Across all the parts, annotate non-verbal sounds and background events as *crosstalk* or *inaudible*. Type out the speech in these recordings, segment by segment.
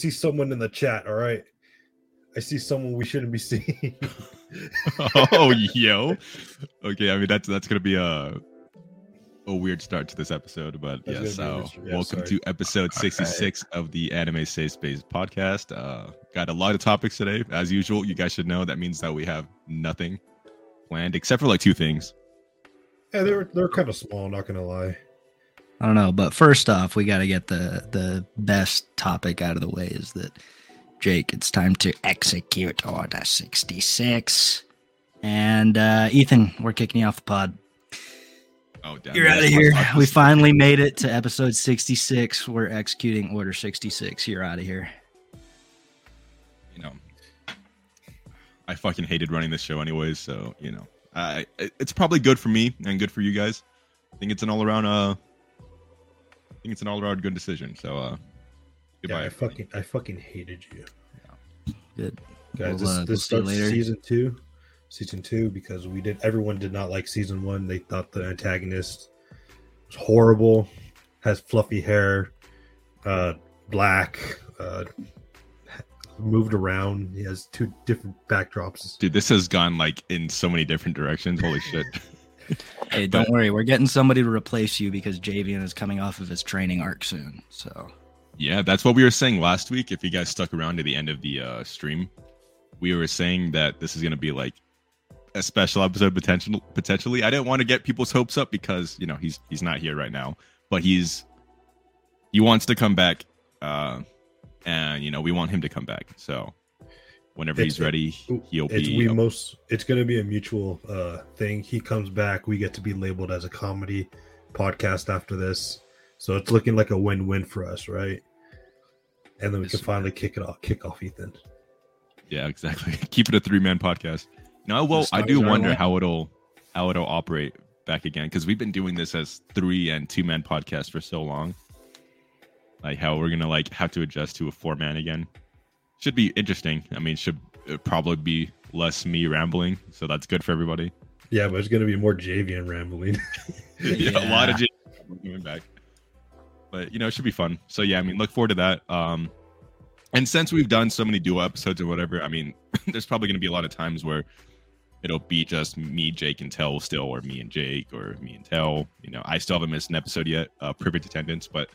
see someone in the chat. All right, I see someone we shouldn't be seeing. *laughs* oh, yo. Okay, I mean that's that's gonna be a a weird start to this episode, but That's yes. gonna be a So yeah, welcome sorry. to episode *laughs* sixty six of the Anime Safe Space podcast. Uh, got a lot of topics today, as usual. You guys should know that means that we have nothing planned except for like two things. yeah, they're they're kind of small. Not gonna lie. I don't know, but first off, we got to get the the best topic out of the way. Is that Jake? It's time to execute Order sixty six, and uh, Ethan, we're kicking you off the pod. Oh, damn. You're out of here. We finally made it to episode sixty six. We're executing Order sixty six. You're out of here. you know, I fucking hated running this show anyways. So you know, I it's probably good for me and good for you guys. I think it's an all around uh, think it's an all around good decision. So uh, Yeah, goodbye. I fucking I fucking hated you Yeah. Good. guys. We'll, this uh, this see starts later. season two, season two because we did. Everyone did not like season one. They thought the antagonist was horrible. Has fluffy hair, uh, black, uh, moved around. He has two different backdrops. Dude, this has gone like in so many different directions. Holy shit. *laughs* Hey, don't worry. We're getting somebody to replace you because Javian is coming off of his training arc soon. So Yeah, that's what we were saying last week. If you guys stuck around to the end of the uh, stream, we were saying that this is going to be like a special episode potential potentially. I didn't want to get people's hopes up because you know he's he's not here right now, but he's he wants to come back, uh, and you know we want him to come back. So whenever It's- he's ready, he'll It's be. we most. It's going to be a mutual uh thing. He comes back. We get to be labeled as a comedy podcast after this. So it's looking like a win-win for us, right? And then we can finally kick it off. Kick off Ethan. yeah, exactly. *laughs* Keep it a three man podcast. No, well, I do wonder how it'll how it'll operate back again because we've been doing this as three and two man podcast for so long. Like how we're gonna like have to adjust to a four man again. Should be interesting. I mean, should uh, probably be less me rambling, so that's good for everybody. Yeah, but it's going to be more Javian rambling. *laughs* *laughs* yeah, a lot of Yeah. J- coming back. But you know, it should be fun. So yeah, I mean, look forward to that. Um, and since we've done so many dual episodes or whatever, I mean, *laughs* there's probably going to be a lot of times where it'll be just me, Jake, and Tell still, or me and Jake, or me and Tell. You know, I still haven't missed an episode yet. Uh, perfect attendance, but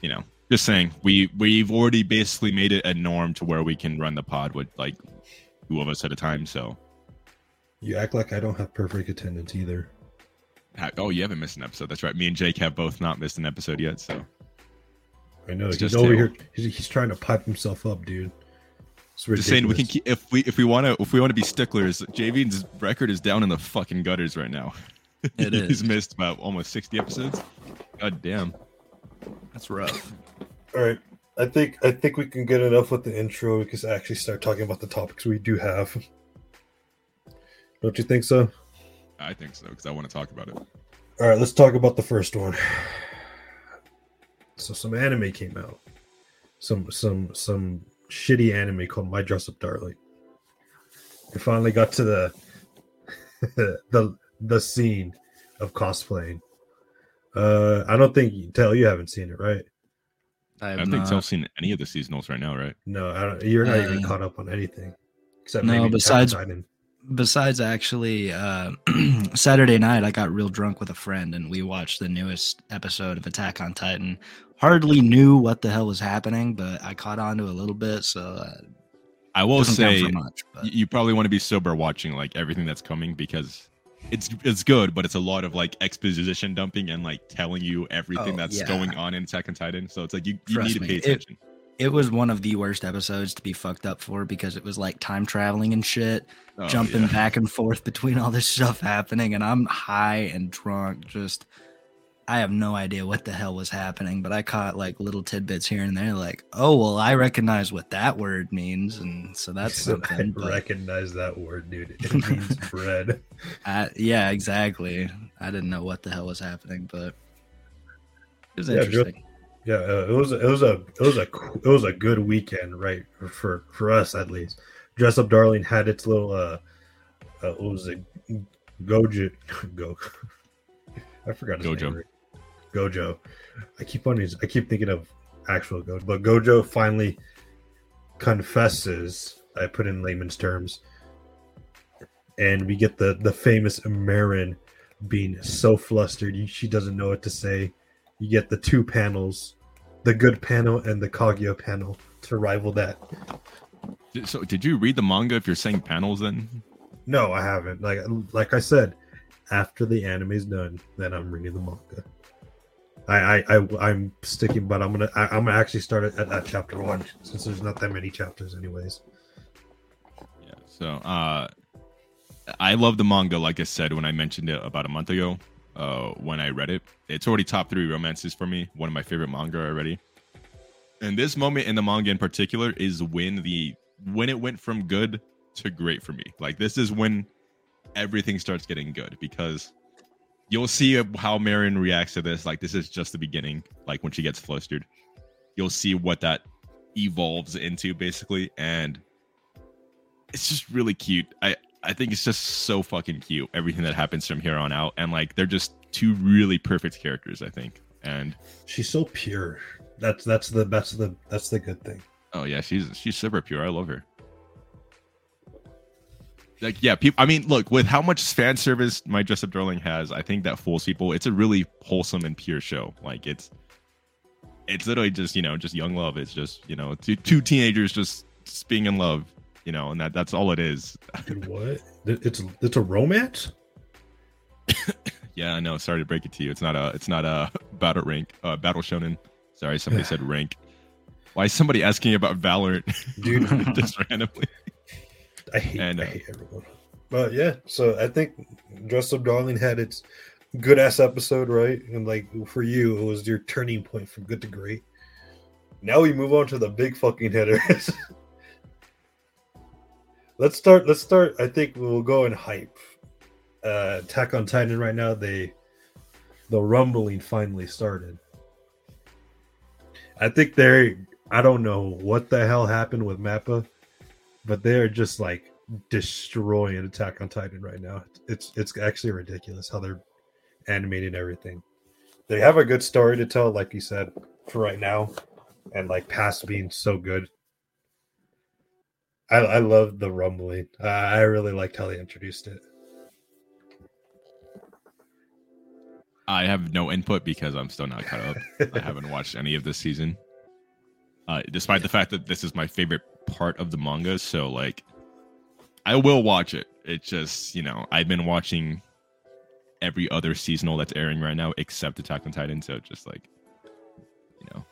you know, just saying, we we've already basically made it a norm to where we can run the pod with like two of us at a time. So, you act like I don't have perfect attendance either. oh, you haven't missed an episode. That's right. Me and Jake have both not missed an episode yet. So. I know It's he's just over here. He's, he's trying to pipe himself up, dude. It's Just saying we can keep if we if we want to if we want to be sticklers. JV's record is down in the fucking gutters right now. *laughs* It He's is. missed about almost sixty episodes. God damn. That's rough. All right. I think I think we can get enough with the intro. We can actually start talking about the topics we do have. Don't you think so? I think so because I want to talk about it. All right, let's talk about the first one. So some anime came out. Some some some shitty anime called My Dress Up Darling. We finally got to the *laughs* the the scene of cosplaying. Uh I don't think tell you haven't seen it, right? I I have don't think not- Tel's seen any of the seasonals right now, right? No, I don't, you're not even Uh, caught up on anything. Except no, maybe besides- Attack on Titan. besides actually uh, *clears throat* Saturday night, I got real drunk with a friend and we watched the newest episode of Attack on Titan. Hardly knew what the hell was happening, but I caught on to a little bit, so uh, I will doesn't say for much. You probably want to be sober watching like everything that's coming because it's it's good, but it's a lot of like exposition dumping and like telling you everything Oh, that's yeah. going on in Attack on Titan. So it's like you, you Trust need to me, pay it- attention. it was one of the worst episodes to be fucked up for because it was like time traveling and shit, Oh, jumping yeah. back and forth between all this stuff happening, and I'm high and drunk, just. I have no idea what the hell was happening, but I caught like little tidbits here and there, like, oh well, I recognize what that word means, and so *laughs* that's I something. but- recognize that word, dude. It means *laughs* bread. I, yeah, exactly. I didn't know what the hell was happening, but it was Yeah, Joe- interesting. Yeah, uh, it was it was a it was a it was a good weekend, right? For for us at least. Dress Up Darling had its little uh, uh what was it? Gojo *laughs* go. I forgot his Gojo. name. Gojo. I keep on I keep thinking of actual Gojo. But Gojo finally confesses. I put in layman's terms, and we get the the famous Marin being so flustered she doesn't know what to say. You get the two panels, the good panel and the Kaguya panel to rival that. So, did you read the manga? If you're saying panels, then no, I haven't. Like like I said, after the anime's done, then I'm reading the manga. I I, I am sticking, but I'm gonna I, am gonna actually start at, at chapter one since there's not that many chapters, anyways. Yeah. So uh, I love the manga. Like I said when I mentioned it about a month ago, uh, when I read it, it's already top three romances for me. One of my favorite manga already. And this moment in the manga in particular is when the when it went from good to great for me. Like this is when everything starts getting good because you'll see how Marin reacts to this. Like this is just the beginning. Like when she gets flustered, you'll see what that evolves into basically, and it's just really cute. I I think it's just so fucking cute. Everything that happens from here on out, and like they're just two really perfect characters. I think, and she's so pure. That's that's the that's the that's the good thing. Oh yeah, she's she's super pure. I love her. Like yeah, people. I mean, look with how much fan service my dress up darling has, I think that fools people. It's a really wholesome and pure show. Like it's it's literally just you know just young love. It's just you know two two teenagers just, just being in love. You know, and that that's all it is. what? It's it's a romance. *coughs* yeah, I know. Sorry to break it to you. It's not a it's not a *laughs* battle rank uh, battle shonen. Sorry, somebody *sighs* said rank. Why is somebody asking about Valorant, dude? *laughs* just randomly. *laughs* I hate, and, uh, I hate everyone. But yeah, so I think Dress Up Darling had its good ass episode, right? And like for you, it was your turning point from good to great. Now we move on to the big fucking hitters. *laughs* let's start. Let's start. I think we'll go in hype. Uh, Attack on Titan right now. They the rumbling finally started. I think they're I don't know what the hell happened with Mappa, but they're just like destroying Attack on Titan right now. It's it's actually ridiculous how they're animating everything. They have a good story to tell, like you said, for right now, and like past being so good. I I love the rumbling. Uh, I really liked how they introduced it. I have no input because I'm still not caught up. I haven't watched any of this season. Uh, despite the *laughs* fact that this is my favorite part of the manga, so like I will watch it. It's just, you know, I've been watching every other seasonal that's airing right now except Attack on Titan, so just like you know.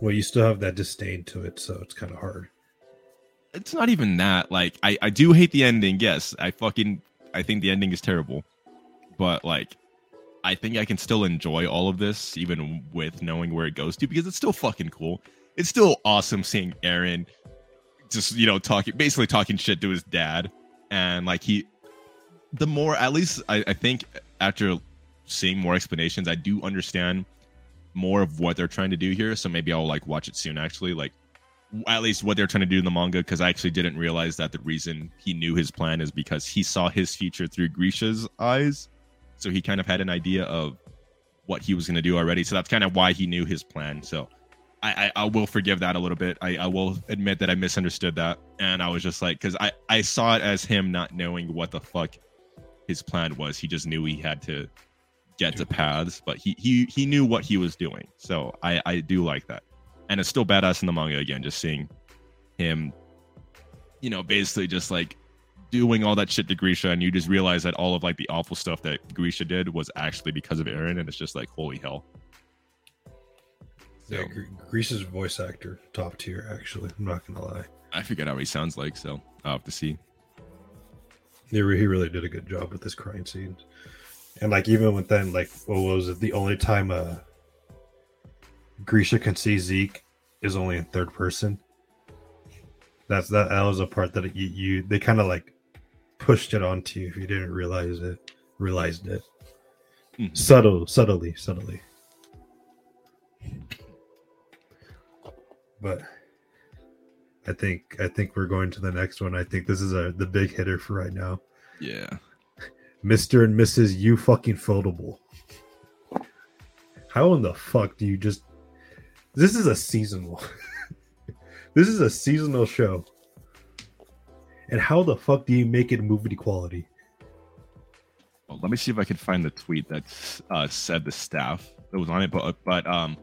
Well, you still have that disdain to it, so it's kind of hard. It's not even that. Like I I do hate the ending. Yes, I fucking I think the ending is terrible. But like I think I can still enjoy all of this, even with knowing where it goes to, because it's still fucking cool. It's still awesome seeing Eren just, you know, talking, basically talking shit to his dad. And like he, the more, at least I, I think after seeing more explanations, I do understand more of what they're trying to do here. So maybe I'll like watch it soon, actually. Like, at least what they're trying to do in the manga because I actually didn't realize that the reason he knew his plan is because he saw his future through Grisha's eyes so he kind of had an idea of what he was going to do already. So that's kind of why he knew his plan. So I, I, I will forgive that a little bit. I, I will admit that I misunderstood that. And I was just like, because I, I saw it as him not knowing what the fuck his plan was. He just knew he had to get to paths, but he, he, he knew what he was doing. So I, I do like that. And it's still badass in the manga again, just seeing him, you know, basically just like doing all that shit to Grisha, and you just realize that all of like the awful stuff that Grisha did was actually because of Eren, and it's just like holy hell. So, yeah, Grisha's voice actor, top tier. Actually, I'm not gonna lie. I forget how he sounds like, so I'll have to see. Yeah, he really did a good job with this crying scenes, and like even with then, like what was it? The only time uh Grisha can see Zeke is only in third person. That's that. That was a part that you, you they kind of like pushed it onto you if you didn't realize it. Realized it. Mm-hmm. Subtle, subtly, subtly. But I think I think we're going to the next one. I think this is a the big hitter for right now. Yeah. Mr. and Mrs. You fucking foldable. How in the fuck do you just this is a seasonal. *laughs* this is a seasonal show. And how the fuck do you make it movie quality? Well, let me see if I can find the tweet that uh, said the staff that was on it. But but um,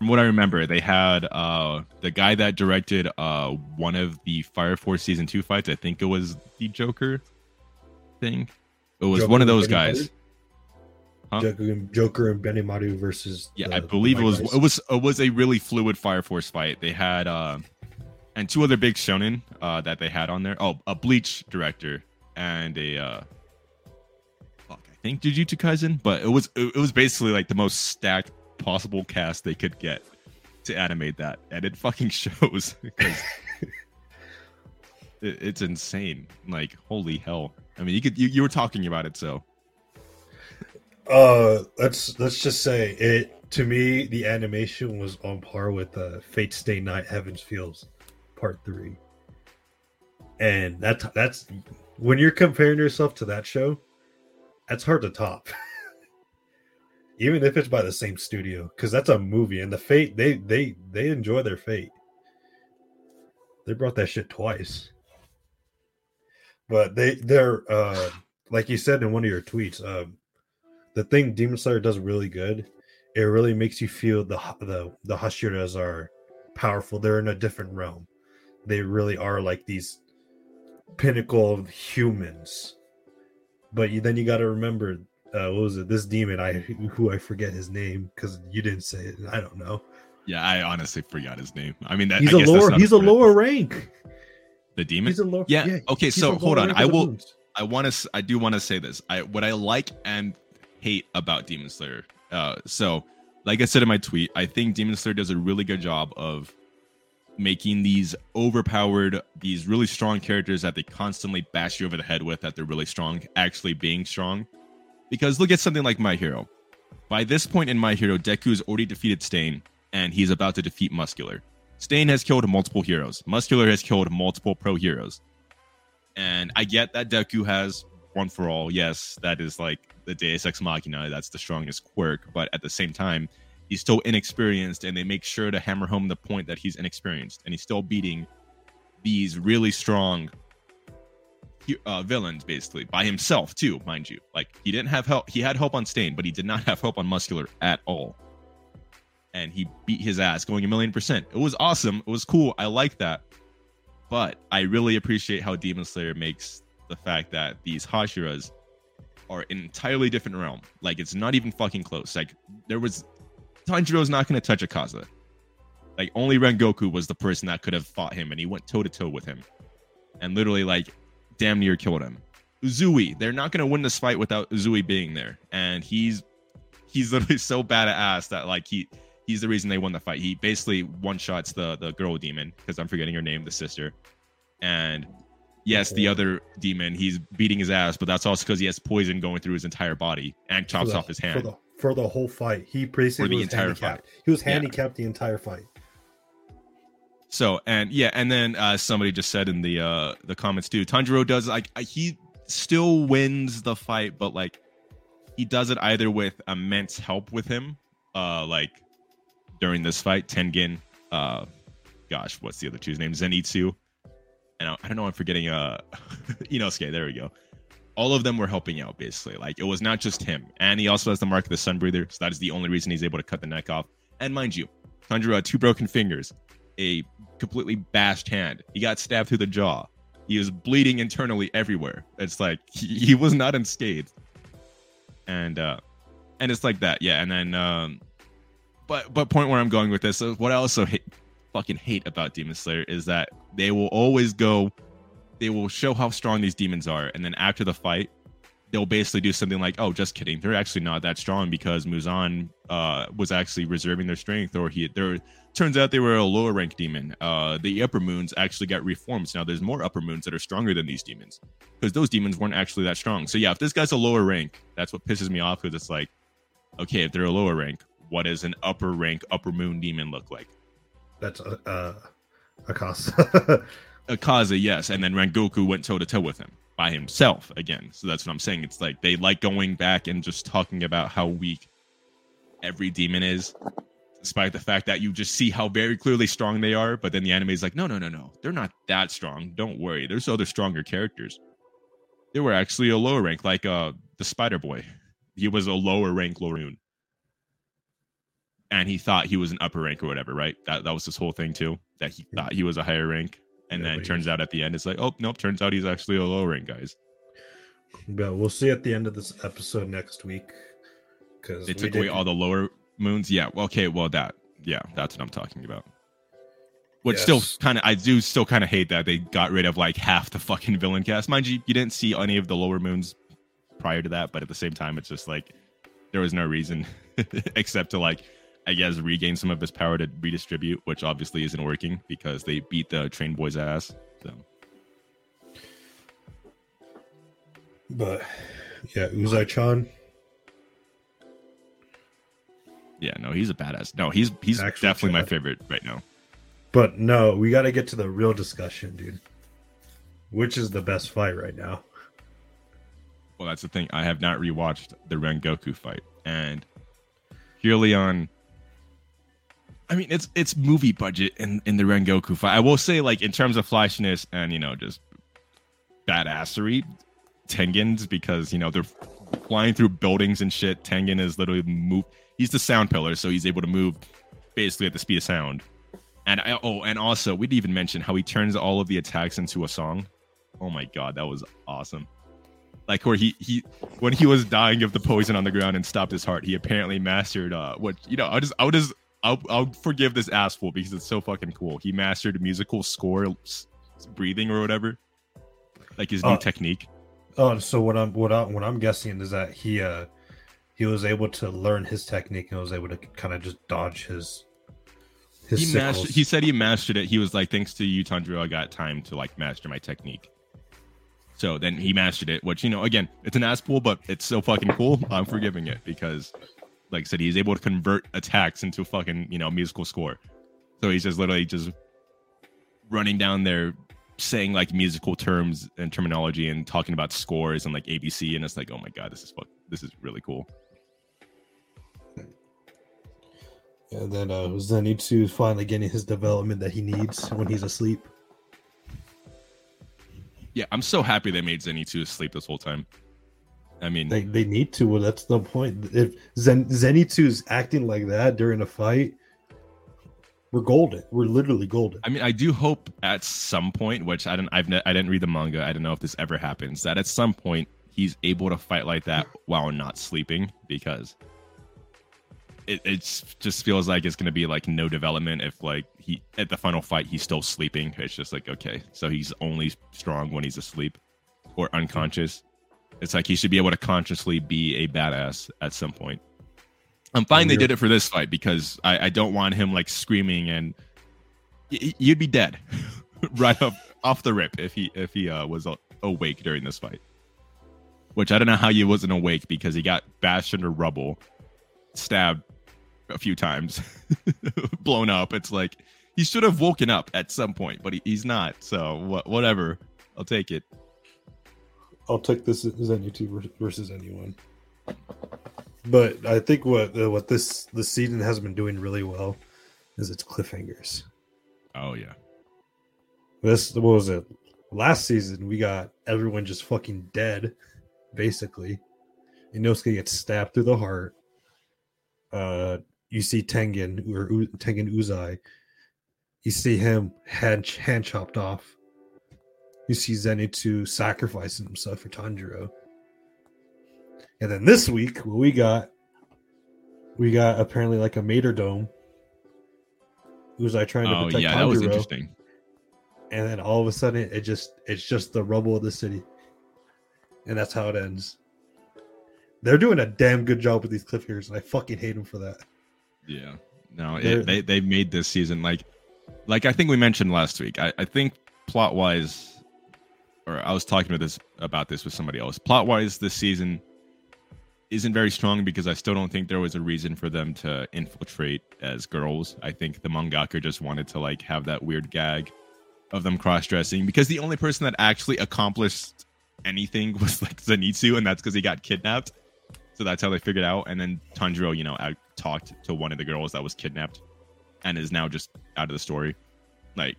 from what I remember, they had uh the guy that directed uh one of the Fire Force season two fights. I think it was the Joker thing. It was Joker one of those guys. Huh? Joker, and, Joker and Benimaru versus Yeah, the- I believe it was guys. it was it was a really fluid Fire Force fight. They had uh and two other big shonen uh that they had on there. Oh, a Bleach director and a uh fuck, I think Jujutsu Kaisen, but it was it, it was basically like the most stacked possible cast they could get to animate that, and it fucking *laughs* shows because it, it's insane. Like holy hell! I mean, you could you, you were talking about it, so Uh, let's let's just say it. To me, the animation was on par with uh, Fate Stay Night Heavens Feels Part Three, and that's that's when you're comparing yourself to that show, that's hard to top. *laughs* Even if it's by the same studio, because that's a movie, and the Fate they they they enjoy their Fate. They brought that shit twice, but they they're uh like you said in one of your tweets. Um, the thing Demon Slayer does really good, it really makes you feel the the the Hashiras are powerful. They're in a different realm. They really are like these pinnacle of humans. But you, then you got to remember, uh, what was it? This demon, I who I forget his name because you didn't say it. I don't know. yeah, I honestly forgot his name. I mean, that, He's I a lower. He's a important. lower rank. The demon. He's a lower. Yeah, okay, he's so hold on, I will-. I want to. I do want to say this. I what I like and hate about Demon Slayer. Uh, so, like I said in my tweet, I think Demon Slayer does a really good job of making these overpowered, these really strong characters that they constantly bash you over the head with that they're really strong, actually being strong. Because look at something like My Hero. By this point in My Hero, Deku has already defeated Stain, and he's about to defeat Muscular. Stain has killed multiple heroes. Muscular has killed multiple pro heroes. And I get that Deku has one for all. Yes, that is like the Deus Ex Machina. That's the strongest quirk. But at the same time, he's still inexperienced, and they make sure to hammer home the point that he's inexperienced, and he's still beating these really strong uh, villains, basically by himself too, mind you. Like he didn't have help. He had help on Stain, but he did not *laughs* have help on Muscular at all. And he beat his ass, going a million percent. It was awesome. It was cool. I like that. But I really appreciate how Demon Slayer makes the fact that these Hashiras are an entirely different realm. Like it's not even fucking close. Like there was Tanjiro's not to touch Akaza. Like only Rengoku was the person that could have fought him, and he went toe to toe with him, and literally like damn near killed him. Uzui, they're not going to win this fight without Uzui being there, and he's he's literally so bad at ass that like he he's the reason they won the fight. He basically one shots the the girl demon because I'm forgetting her name, the sister, and yes, the other demon he's beating his ass, but that's also because he has poison going through his entire body and chops the- off his for hand. the for the whole fight. He basically For the was entire handicapped. He was Yeah. handicapped the entire fight. So and yeah, and then uh, somebody just said in the uh, the comments too, Tanjiro does like he still wins the fight, but like he does it either with immense help with him, uh, like during this fight, Tengen, uh, gosh, what's the other two's name? Zenitsu, and I, I don't know, I'm forgetting uh, *laughs* Inosuke. There we go. All of them were helping out basically. Like it was not just him, and he also has the mark of the Sun Breather, so that is the only reason he's able to cut the neck off. And mind you, Tanjiro had two broken fingers, a completely bashed hand. He got stabbed through the jaw. He was bleeding internally everywhere. It's like he, *laughs* he was not unscathed. And uh and it's like that, yeah. And then um but but point where I'm going with this, uh, what I also hate fucking hate about Demon Slayer is that they will always go they will show how strong these demons are, and then after the fight, they'll basically do something like, "Oh, just kidding. They're actually not that strong because Muzan uh, was actually reserving their strength, or he there turns out they were a lower rank demon. Uh, the upper moons actually got reformed. So now there's more upper moons that are stronger than these demons because those demons weren't actually that strong. So yeah, if this guy's a lower rank, that's what pisses me off because it's like, okay, if they're a lower rank, what does an upper rank upper moon demon look like? That's uh, uh Akaza. *laughs* Akaza, yes, and then Rengoku went toe to toe with him by himself again. So that's what I'm saying. It's like they like going back and just talking about how weak every demon is. despite the fact that you just see how very clearly strong they are. But then the anime is like, no, no, no, no, they're not that strong. Don't worry. There's other stronger characters. They were actually a lower rank, like uh the Spider Boy. He was a lower rank Lorune. And he thought he was an upper rank or whatever, right? That that was this whole thing too. That he thought he was a higher rank. And Yeah, then it turns out at the end it's like, oh nope, turns out he's actually a lower rank, guys. But we'll see at the end of this episode next week. Because They took away all the lower moons. Yeah. well, Okay. Well, that. Yeah, that's what I'm talking about. Which still kind of, I do still kind of hate that they got rid of like half the fucking villain cast. Mind you, you didn't see any of the lower moons prior to that, but at the same time, it's just like there was no reason *laughs* except to like, I guess, regain some of his power to redistribute, which obviously isn't working because they beat the train boy's ass. So But yeah, Uzui Chan. yeah, no, he's a badass. No, he's he's Actual definitely my favorite right now. But no, we got to get to the real discussion, dude. Which is the best fight right now? Well, that's the thing. I have not rewatched the Rengoku fight, and purely on. I mean, it's it's movie budget in in the Rengoku fight. I will say, like in terms of flashiness and you know just badassery, Tengen's because you know they're flying through buildings and shit. Tengen is literally move. He's the sound pillar, so he's able to move basically at the speed of sound. And I, oh, and also we didn't even mention how he turns all of the attacks into a song. Oh my god, that was awesome like where he he when he was dying of the poison on the ground and stopped his heart he apparently mastered uh what you know i just i would just I'll, I'll forgive this asshole because it's so fucking cool. He mastered musical score breathing or whatever like his new Oh. technique. Oh, so what I'm what I what I'm guessing is that he uh he was able to learn his technique and was able to kind of just dodge his his he mastered he said he mastered it. He was like thanks to you Tundra, i got time to like master my technique. So then he mastered it which you know again it's an ass pool but it's so fucking cool i'm forgiving it because like i said he's able to convert attacks into fucking you know musical score. So he's just literally just running down there saying like musical terms and terminology and talking about scores and like abc and it's like oh my god this is fuck this is really cool. And then uh Zenitsu finally getting his development that he needs when he's asleep. yeah i'm so happy they made zenitsu asleep this whole time i mean They they need to. Well, that's the point. If Zen Zenitsu's acting like that during a fight, we're golden. We're literally golden. I mean, I do hope at some point, which I didn't, I've, ne- I didn't read the manga. I don't know if this ever happens. That at some point he's able to fight like that while not sleeping, because it it's just feels like it's gonna be like no development if like he at the final fight he's still sleeping. It's just like okay, so he's only strong when he's asleep or unconscious. It's like he should be able to consciously be a badass at some point. I'm fine they did it for this fight because I, I don't want him like screaming and y- you'd be dead *laughs* right off off the rip if he if he uh, was awake during this fight. Which I don't know how he wasn't awake because he got bashed into rubble, stabbed a few times, *laughs* blown up. It's like he should have woken up at some point, but he, he's not. So wha- whatever, I'll take it. I'll take this Zenitsu ver- versus anyone. But I think what uh, what this this season has been doing really well is its cliffhangers. Oh yeah, This what was it? Last season we got everyone just fucking dead, basically. Inosuke gets stabbed through the heart. Uh, you see Tengen or U- Tengen Uzui. You see him hand hand chopped off. You see Zenitsu sacrificing himself for Tanjiro. And then this week, what we got, we got apparently like a Mater Dome. Uzui trying to protect? oh protect yeah, that was interesting. and then all of a sudden it just it's just the rubble of the city and that's how it ends they're doing a damn good job with these cliffhangers and i fucking hate them for that Yeah. No, it, they they made this season like like I think we mentioned last week. I, I think plot wise, or I was talking about this about this with somebody else. Plot wise, this season isn't very strong because I still don't think there was a reason for them to infiltrate as girls. I think the mangaka just wanted to like have that weird gag of them cross dressing because the only person that actually accomplished anything *laughs* was like Zenitsu, and that's because he got kidnapped. So that's how they figured out. And then Tanjiro, you know, out, talked to one of the girls that was kidnapped, and is now just out of the story. Like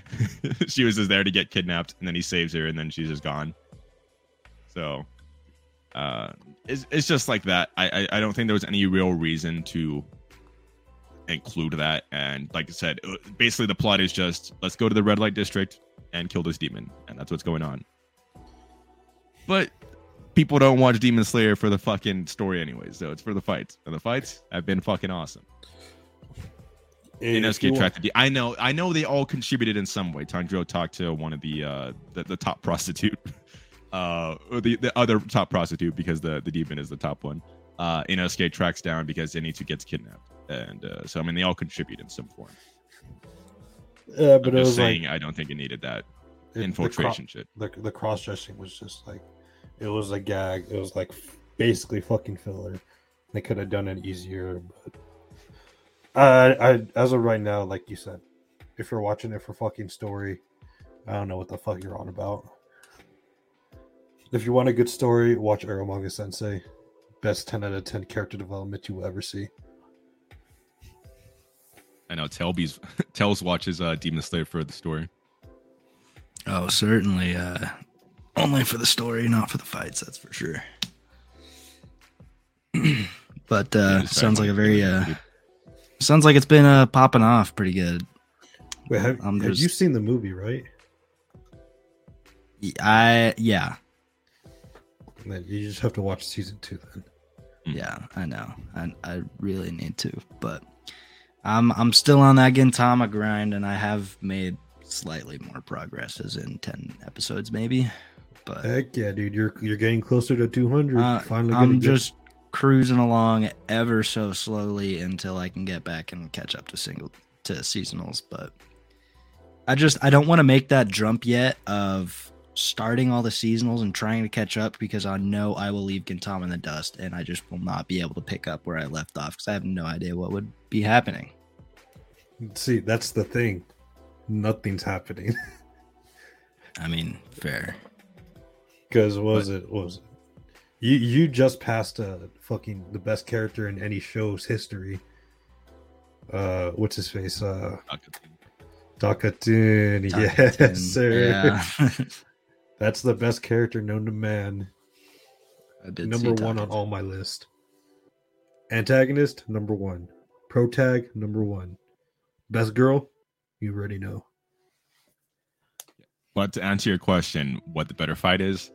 *laughs* she was just there to get kidnapped, and then he saves her, and then she's just gone. So uh, it's it's just like that. I, I I don't think there was any real reason to include that. And like I said, uh, basically the plot is just let's go to the red light district and kill this demon, and that's what's going on. But people don't watch Demon Slayer for the fucking story anyways, so it's for the fights. And the fights have been fucking awesome. If you Inosuke want- tried to. I know, I know, they all contributed in some way. Tanjiro talked to one of the uh the, the top *laughs* prostitute, uh, or the the other top prostitute because the the demon is the top one. Uh, Inosuke tracks down because Zenitsu gets kidnapped, and uh, so I mean they all contribute in some form. Yeah, but I'm it just was saying, like I don't think it needed that it- the infiltration shit. The, the cross dressing was just like it was a gag. It was like basically fucking filler. They could have done it easier, but I, I as of right now, like you said, if you're watching it for fucking story, I don't know what the fuck you're on about. If you want a good story, watch Eromanga Sensei. Best 10 out of 10 character development you will ever see. I know Telby's *laughs* Tells watches uh, Demon Slayer for the story. Oh, certainly. Uh, only for the story, not for the fights. That's for sure. *clears throat* but uh, Yeah, sounds like a very uh, sounds like it's been uh, popping off pretty good. Wait, have, I'm have you seen the movie, right? I yeah And then you just have to watch season two then. yeah I know I I really need to, but I'm I'm still on that Gintama grind, and I have made slightly more progress, as in ten episodes maybe. But Heck yeah, dude! You're you're getting closer to 200. Uh, Finally, I'm gonna get- just cruising along ever so slowly until I can get back and catch up to single to seasonals. But I just I don't want to make that jump yet of starting all the seasonals and trying to catch up because I know I will leave Gintama in the dust and I just will not be able to pick up where I left off because I have no idea what would be happening. see. That's the thing. Nothing's happening *laughs* I mean, fair. because was it? Was it? You you just passed uh fucking the best character in any show's history. Uh, what's his face? Uh, Dakatun. Takatan, Yes, sir. Yeah. *laughs* That's the best character known to man. I did number see one on all my list. Antagonist number one. Protag number one. Best girl, you already know. But to answer your question, what the better fight is?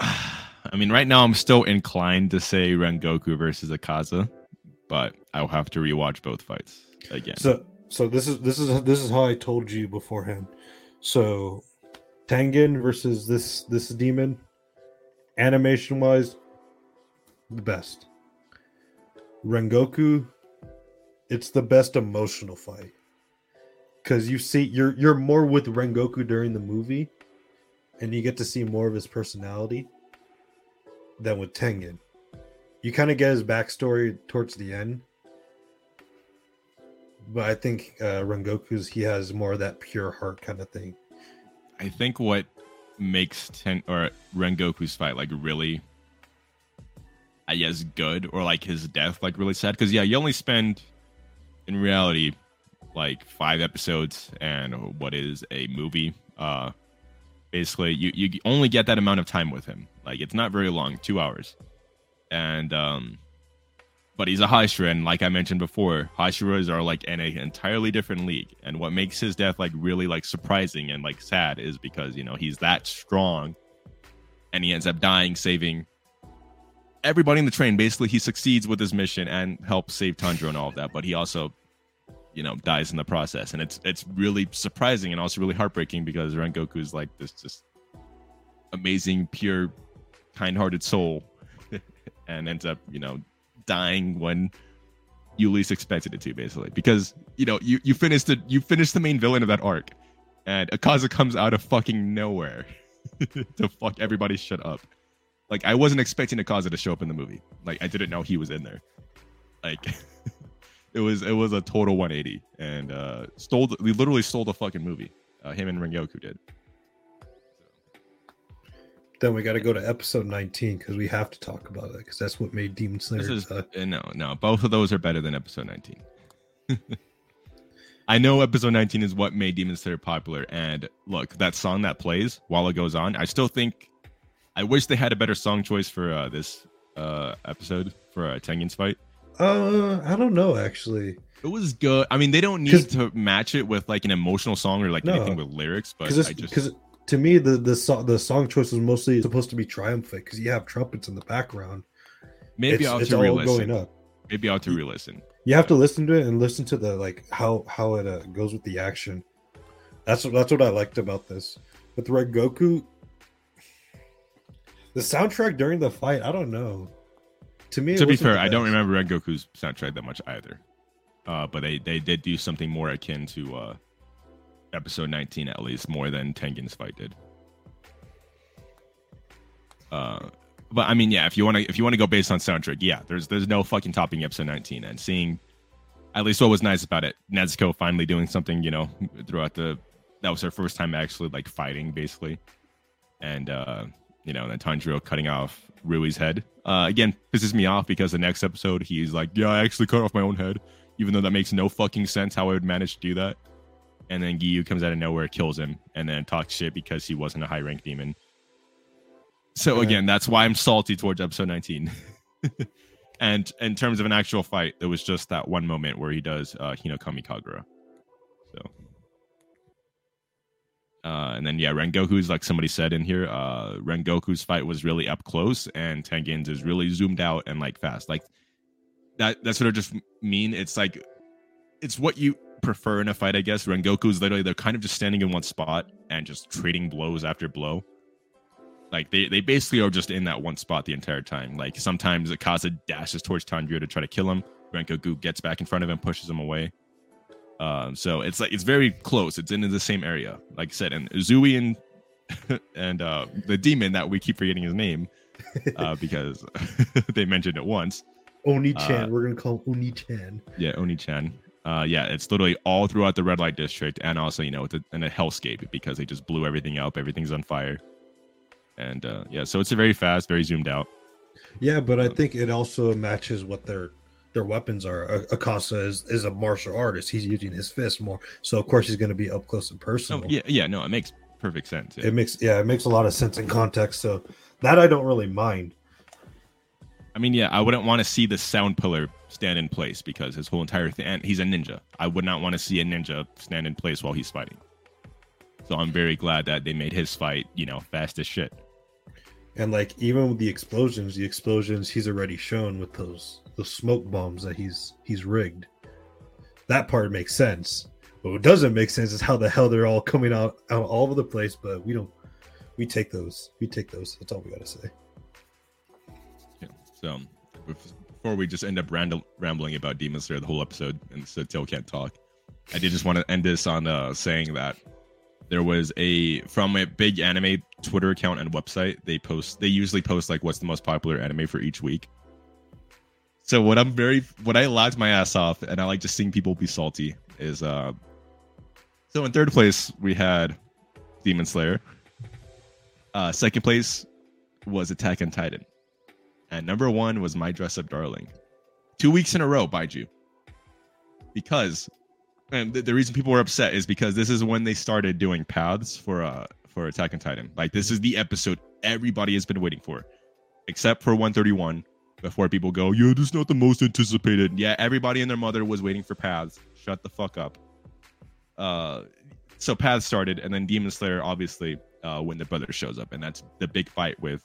*sighs* I mean, right now I'm still inclined to say Rengoku versus Akaza, but I'll have to rewatch both fights again. So so this is this is this is how I told you beforehand. So Tengen versus this this demon, animation wise, the best. Rengoku, it's the best emotional fight. Cause you see you're you're more with Rengoku during the movie, and you get to see more of his personality than with Tengen. You kind of get his backstory towards the end, but I think uh, Rengoku's he has more of that pure heart kind of thing. I think what makes Ten or Rengoku's fight like really, I guess, good or like his death like really sad because yeah, you only spend in reality like five episodes and what is a movie. Uh, basically, you you only get that amount of time with him. Like it's not very long, two hours, and um. But he's a Hashira, and like I mentioned before, Hashiras are like in an entirely different league. And what makes his death like really like surprising and like sad is because you know he's that strong, and he ends up dying, saving everybody in the train. Basically, he succeeds with his mission and helps save Tundra and all of that. But he also, you know, dies in the process, and it's it's really surprising and also really heartbreaking because Rengoku's like this just amazing, pure, kind-hearted soul, *laughs* and ends up you know dying when you least expected it to basically. Because you know you you finished the you finished the main villain of that arc and akaza comes out of fucking nowhere *laughs* to fuck everybody shut up. Like i wasn't expecting akaza to show up in the movie. Like i didn't know he was in there. Like *laughs* it was it was a total 180 and uh stole we literally stole the fucking movie uh, him and rengoku did Then we got to go to episode 19 because we have to talk about it because that's what made Demon Slayer. This is uh, no, no. Both of those are better than episode 19. *laughs* I know episode 19 is what made Demon Slayer popular, and look, that song that plays while it goes on, I still think I wish they had a better song choice for uh, this uh, episode for uh, Tengen's fight. Uh, I don't know actually It was good. I mean, they don't need to match it with like an emotional song or like No. anything with lyrics, but I just because to me the the song the song choice was mostly supposed to be triumphant because you have trumpets in the background. maybe it's, I'll it's to all re-listen. going up. Maybe I'll have to re-listen. You have to listen to it and listen to the like how how it uh, goes with the action. That's what that's what I liked about this. With Rengoku, the soundtrack during the fight, I don't know. To me, to be fair, I don't remember Rengoku's soundtrack that much either. Uh, but they they did do something more akin to uh, episode 19 at least, more than Tengen's fight did. Uh, but I mean, yeah, if you want to if you want to go based on soundtrack, yeah, there's there's no fucking topping episode 19 and seeing at least what was nice about it, Nezuko finally doing something, you know, throughout the that was her first time actually like fighting basically. And uh, you know, and then Tanjiro cutting off Rui's head. Uh again, pisses me off because the next episode he's like, Yeah, I actually cut off my own head, even though that makes no fucking sense how I would manage to do that. And then Giyu comes out of nowhere, kills him, and then talks shit because he wasn't a high rank demon. So Yeah. again, that's why I'm salty towards episode 19. *laughs* and in terms of an actual fight, there was just that one moment where he does uh Hinokami Kagura. So uh, and then yeah, Rengoku's like somebody said in here, uh Rengoku's fight was really up close and Tengen's is really zoomed out and like fast. Like that that's what I just mean. It's like it's what you prefer in a fight, I guess. Rengoku's literally they're kind of just standing in one spot and just trading blows after blow. Like they, they basically are just in that one spot the entire time. Like sometimes Akaza dashes towards Tanjiro to try to kill him. Rengoku gets back in front of him, pushes him away. Um, so it's like it's very close. It's in the same area, like I said. And Uzui and *laughs* and uh, the demon that we keep forgetting his name *laughs* uh, because *laughs* they mentioned it once. Oni Chan. uh, we're gonna call Oni Chan. Yeah, Oni-chan. Uh, yeah, it's literally all throughout the red light district, and also you know it's a, in a hellscape because they just blew everything up. Everything's on fire, and uh, yeah, so it's a very fast, very zoomed out. Yeah, but I think it also matches what their their weapons are. A- Akaza is, is a martial artist. He's using his fist more, so of course he's going to be up close and personal. Oh, yeah, yeah, no, it makes perfect sense. Yeah. It makes yeah, it makes a lot of sense in context. So that I don't really mind. I mean, yeah, I wouldn't want to see the sound pillar stand in place because his whole entire thing, and he's a ninja. I would not want to see a ninja stand in place while he's fighting. So I'm very glad that they made his fight, you know, fast as shit. And like even with the explosions, the explosions he's already shown with those those smoke bombs that he's he's rigged. That part makes sense. But what doesn't make sense is how the hell they're all coming out, out all over the place. But we don't. We take those. We take those. That's all we gotta say. Yeah. So before we just end up rambling about Demon Slayer the whole episode and so Till can't talk, I did just want to end this on uh, saying that there was a from a big anime Twitter account and website. They post they usually post like what's the most popular anime for each week. So what I'm very what I laughed my ass off and I like just seeing people be salty is uh so in third place we had Demon Slayer. Uh second place was Attack on Titan. And number one was My Dress Up Darling. Two weeks in a row, by you. Because and the, the reason people were upset is because this is when they started doing paths for uh for Attack on Titan. Like this is the episode everybody has been waiting for. Except for 131, before people go, yeah, this is not the most anticipated. Yeah, everybody and their mother was waiting for paths. Shut the fuck up. Uh so paths started, and then Demon Slayer, obviously, uh, when the brother shows up, and that's the big fight with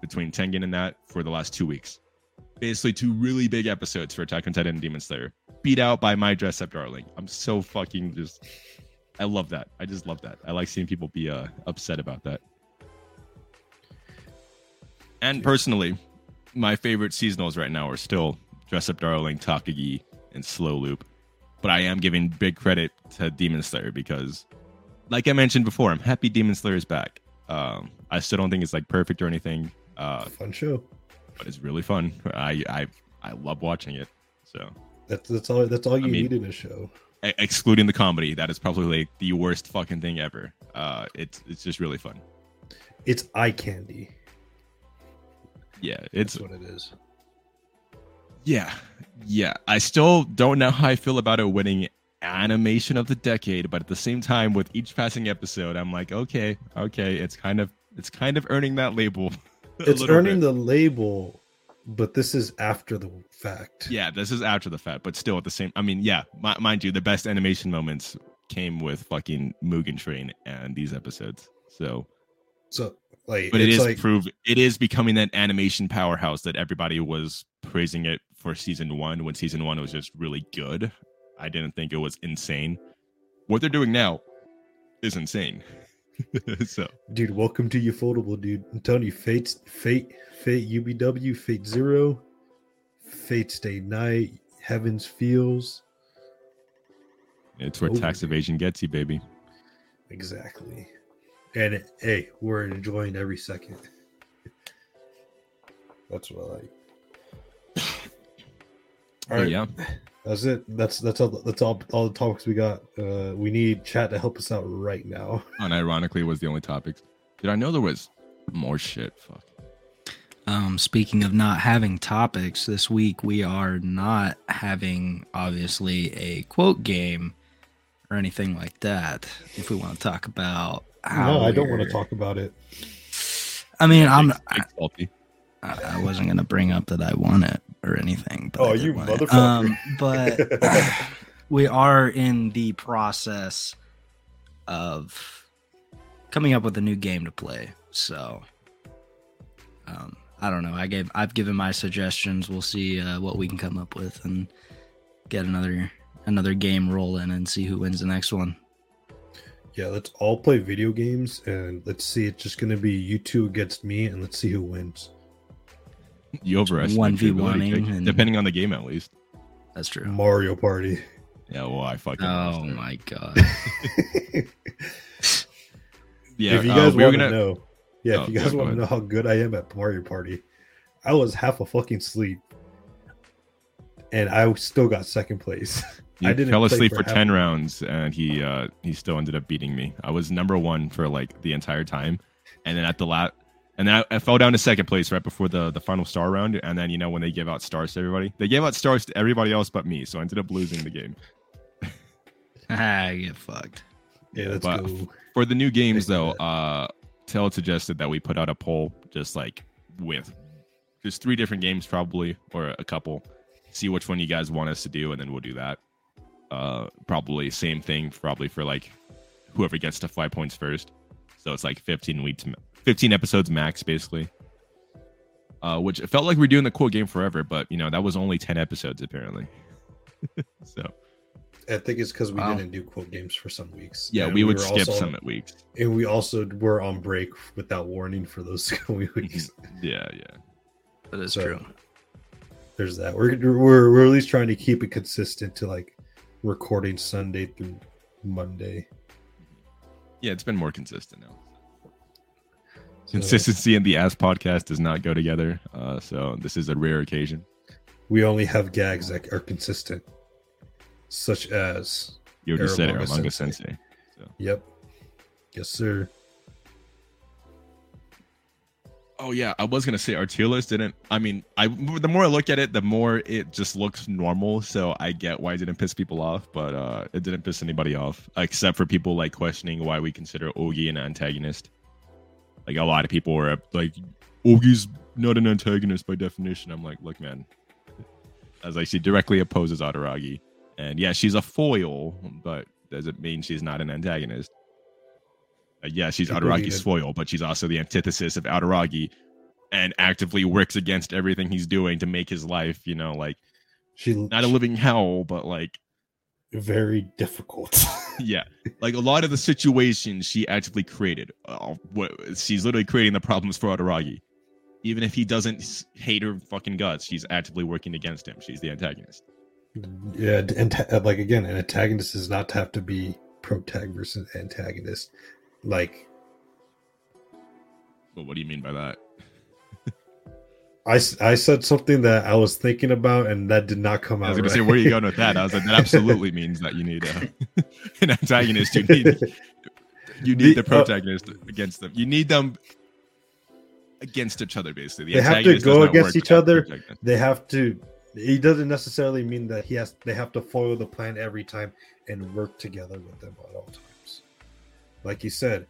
between Tengen and that for the last two weeks. Basically, two really big episodes for Attack on Titan and Demon Slayer, beat out by My Dress Up Darling. I'm so fucking just, I love that. I just love that. I like seeing people be uh, upset about that. And personally, my favorite seasonals right now are still Dress Up Darling, Takagi, and Slow Loop. But I am giving big credit to Demon Slayer because, like I mentioned before, I'm happy Demon Slayer is back. Um, I still don't think it's like perfect or anything, uh, Fun show. but it's really fun. I I I love watching it. So That's that's all. That's all you I mean- need in a show. excluding the comedy, that is probably like the worst fucking thing ever. Uh, it's it's just really fun. it's eye candy. Yeah, That's it's what it is. yeah, yeah. I still don't know how I feel about it winning animation of the decade, but at the same time, with each passing episode, I'm like, okay, okay, it's kind of it's kind of earning that label. *laughs* It's earning bit. the label, but this is after the fact. Yeah, this is after the fact, but still at the same. I mean, yeah, mi- mind you, the best animation moments came with fucking Mugen Train and these episodes. So, So like, but it it is like, prove it is becoming that animation powerhouse that everybody was praising it for season one when season one was just really good. I didn't think it was insane. What they're doing now is insane. *laughs* so dude, welcome to Ufotable, dude. I'm telling you, Fate, Fate, Fate, UBW, Fate Zero, Fate Stay Night, Heavens Feels. it's where Oh. tax evasion gets you, baby. Exactly. And hey, we're enjoying every second. That's what I like. All right. Yeah, that's it. That's that's all. That's all. All the topics we got. Uh, we need chat to help us out right now. *laughs* unironically was the only topics. Did I know there was more shit? Fuck. Um, speaking of not having topics, this week we are not having obviously a quote game or anything like that. If we want to talk about how no, I don't want to talk about it. I mean, I'm Big- big salty. I, I wasn't gonna bring up that I won it or anything. But Oh, you win it. motherfucker. Um, but *laughs* we are in the process of coming up with a new game to play. So, um, I don't know. I gave I've given my suggestions. We'll see uh, what we can come up with and get another another game rolling and see who wins the next one. Yeah, let's all play video games and let's see. It's just gonna be you two against me, and let's see who wins. You overestimate 1v1ing ability, and- depending on the game at least. That's true. Mario Party. Yeah, well, I fucking. Oh my god. *laughs* Yeah, if you uh, guys we want to gonna. know, yeah, Oh, if you guys go want to know how good I am at Mario Party, I was half a fucking sleep, and I still got second place. *laughs* He I didn't fell asleep for for ten rounds, and he uh he still ended up beating me. I was number one for like the entire time, and then at the last, and then I, I fell down to second place right before the the final star round. And then you know when they give out stars to everybody, they gave out stars to everybody else but me, so I ended up losing the game. ah, get fucked. yeah, let's but go. For the new games though, uh Tell suggested that we put out a poll just like with just three different games probably or a couple. See which one you guys want us to do and then we'll do that. Uh probably same thing probably for like whoever gets to five points first. So it's like 15 weeks 15 episodes max basically. Uh which it felt like we're doing the cool game forever, but you know, that was only 10 episodes apparently. *laughs* so I think it's because we Wow. didn't do quote games for some weeks. yeah, And we would were skip also- some weeks. and we also were on break without warning for those *laughs* weeks. *laughs* Yeah, yeah. That is So- true. There's that. We're, we're we're at least trying to keep it consistent to like recording Sunday through Monday. Yeah, it's been more consistent now. So Consistency and the ass podcast does not go together. Uh, so this is a rare occasion. we only have gags that are consistent, such as You already said Manga Sensei. Sensei. Yep. Yes, sir. Oh yeah, I was gonna say list didn't. I mean, I the more I look at it, the more it just looks normal. So I get why it didn't piss people off, but uh, it didn't piss anybody off, except for people like questioning why we consider Ogi an antagonist. Like a lot of people were like, Ogi's not an antagonist by definition. I'm like, look, man, as like she directly opposes Araragi, and yeah, she's a foil, but does it mean she's not an antagonist? Uh, yeah, she's Araragi's foil, but she's also the antithesis of Araragi and actively works against everything he's doing to make his life, you know, like She not a living hell, but like, very difficult. *laughs* yeah, like a lot of the situations she actively created. Uh, she's literally creating the problems for Araragi. Even if he doesn't hate her fucking guts, she's actively working against him. She's the antagonist. yeah, and like again, an antagonist does not have to be protag versus antagonist. Like But what do you mean by that? I, I said something that I was thinking about, and that did not come out. I was gonna say, where are you going with that? I was like, that absolutely *laughs* means that you need uh, *laughs* an antagonist. You need you need the The- uh, protagonist against them. You need them against each other. Basically, the They have to go against each other. they have to. It doesn't necessarily mean that he has. They have to foil the plan every time and work together with them at all times. Like you said,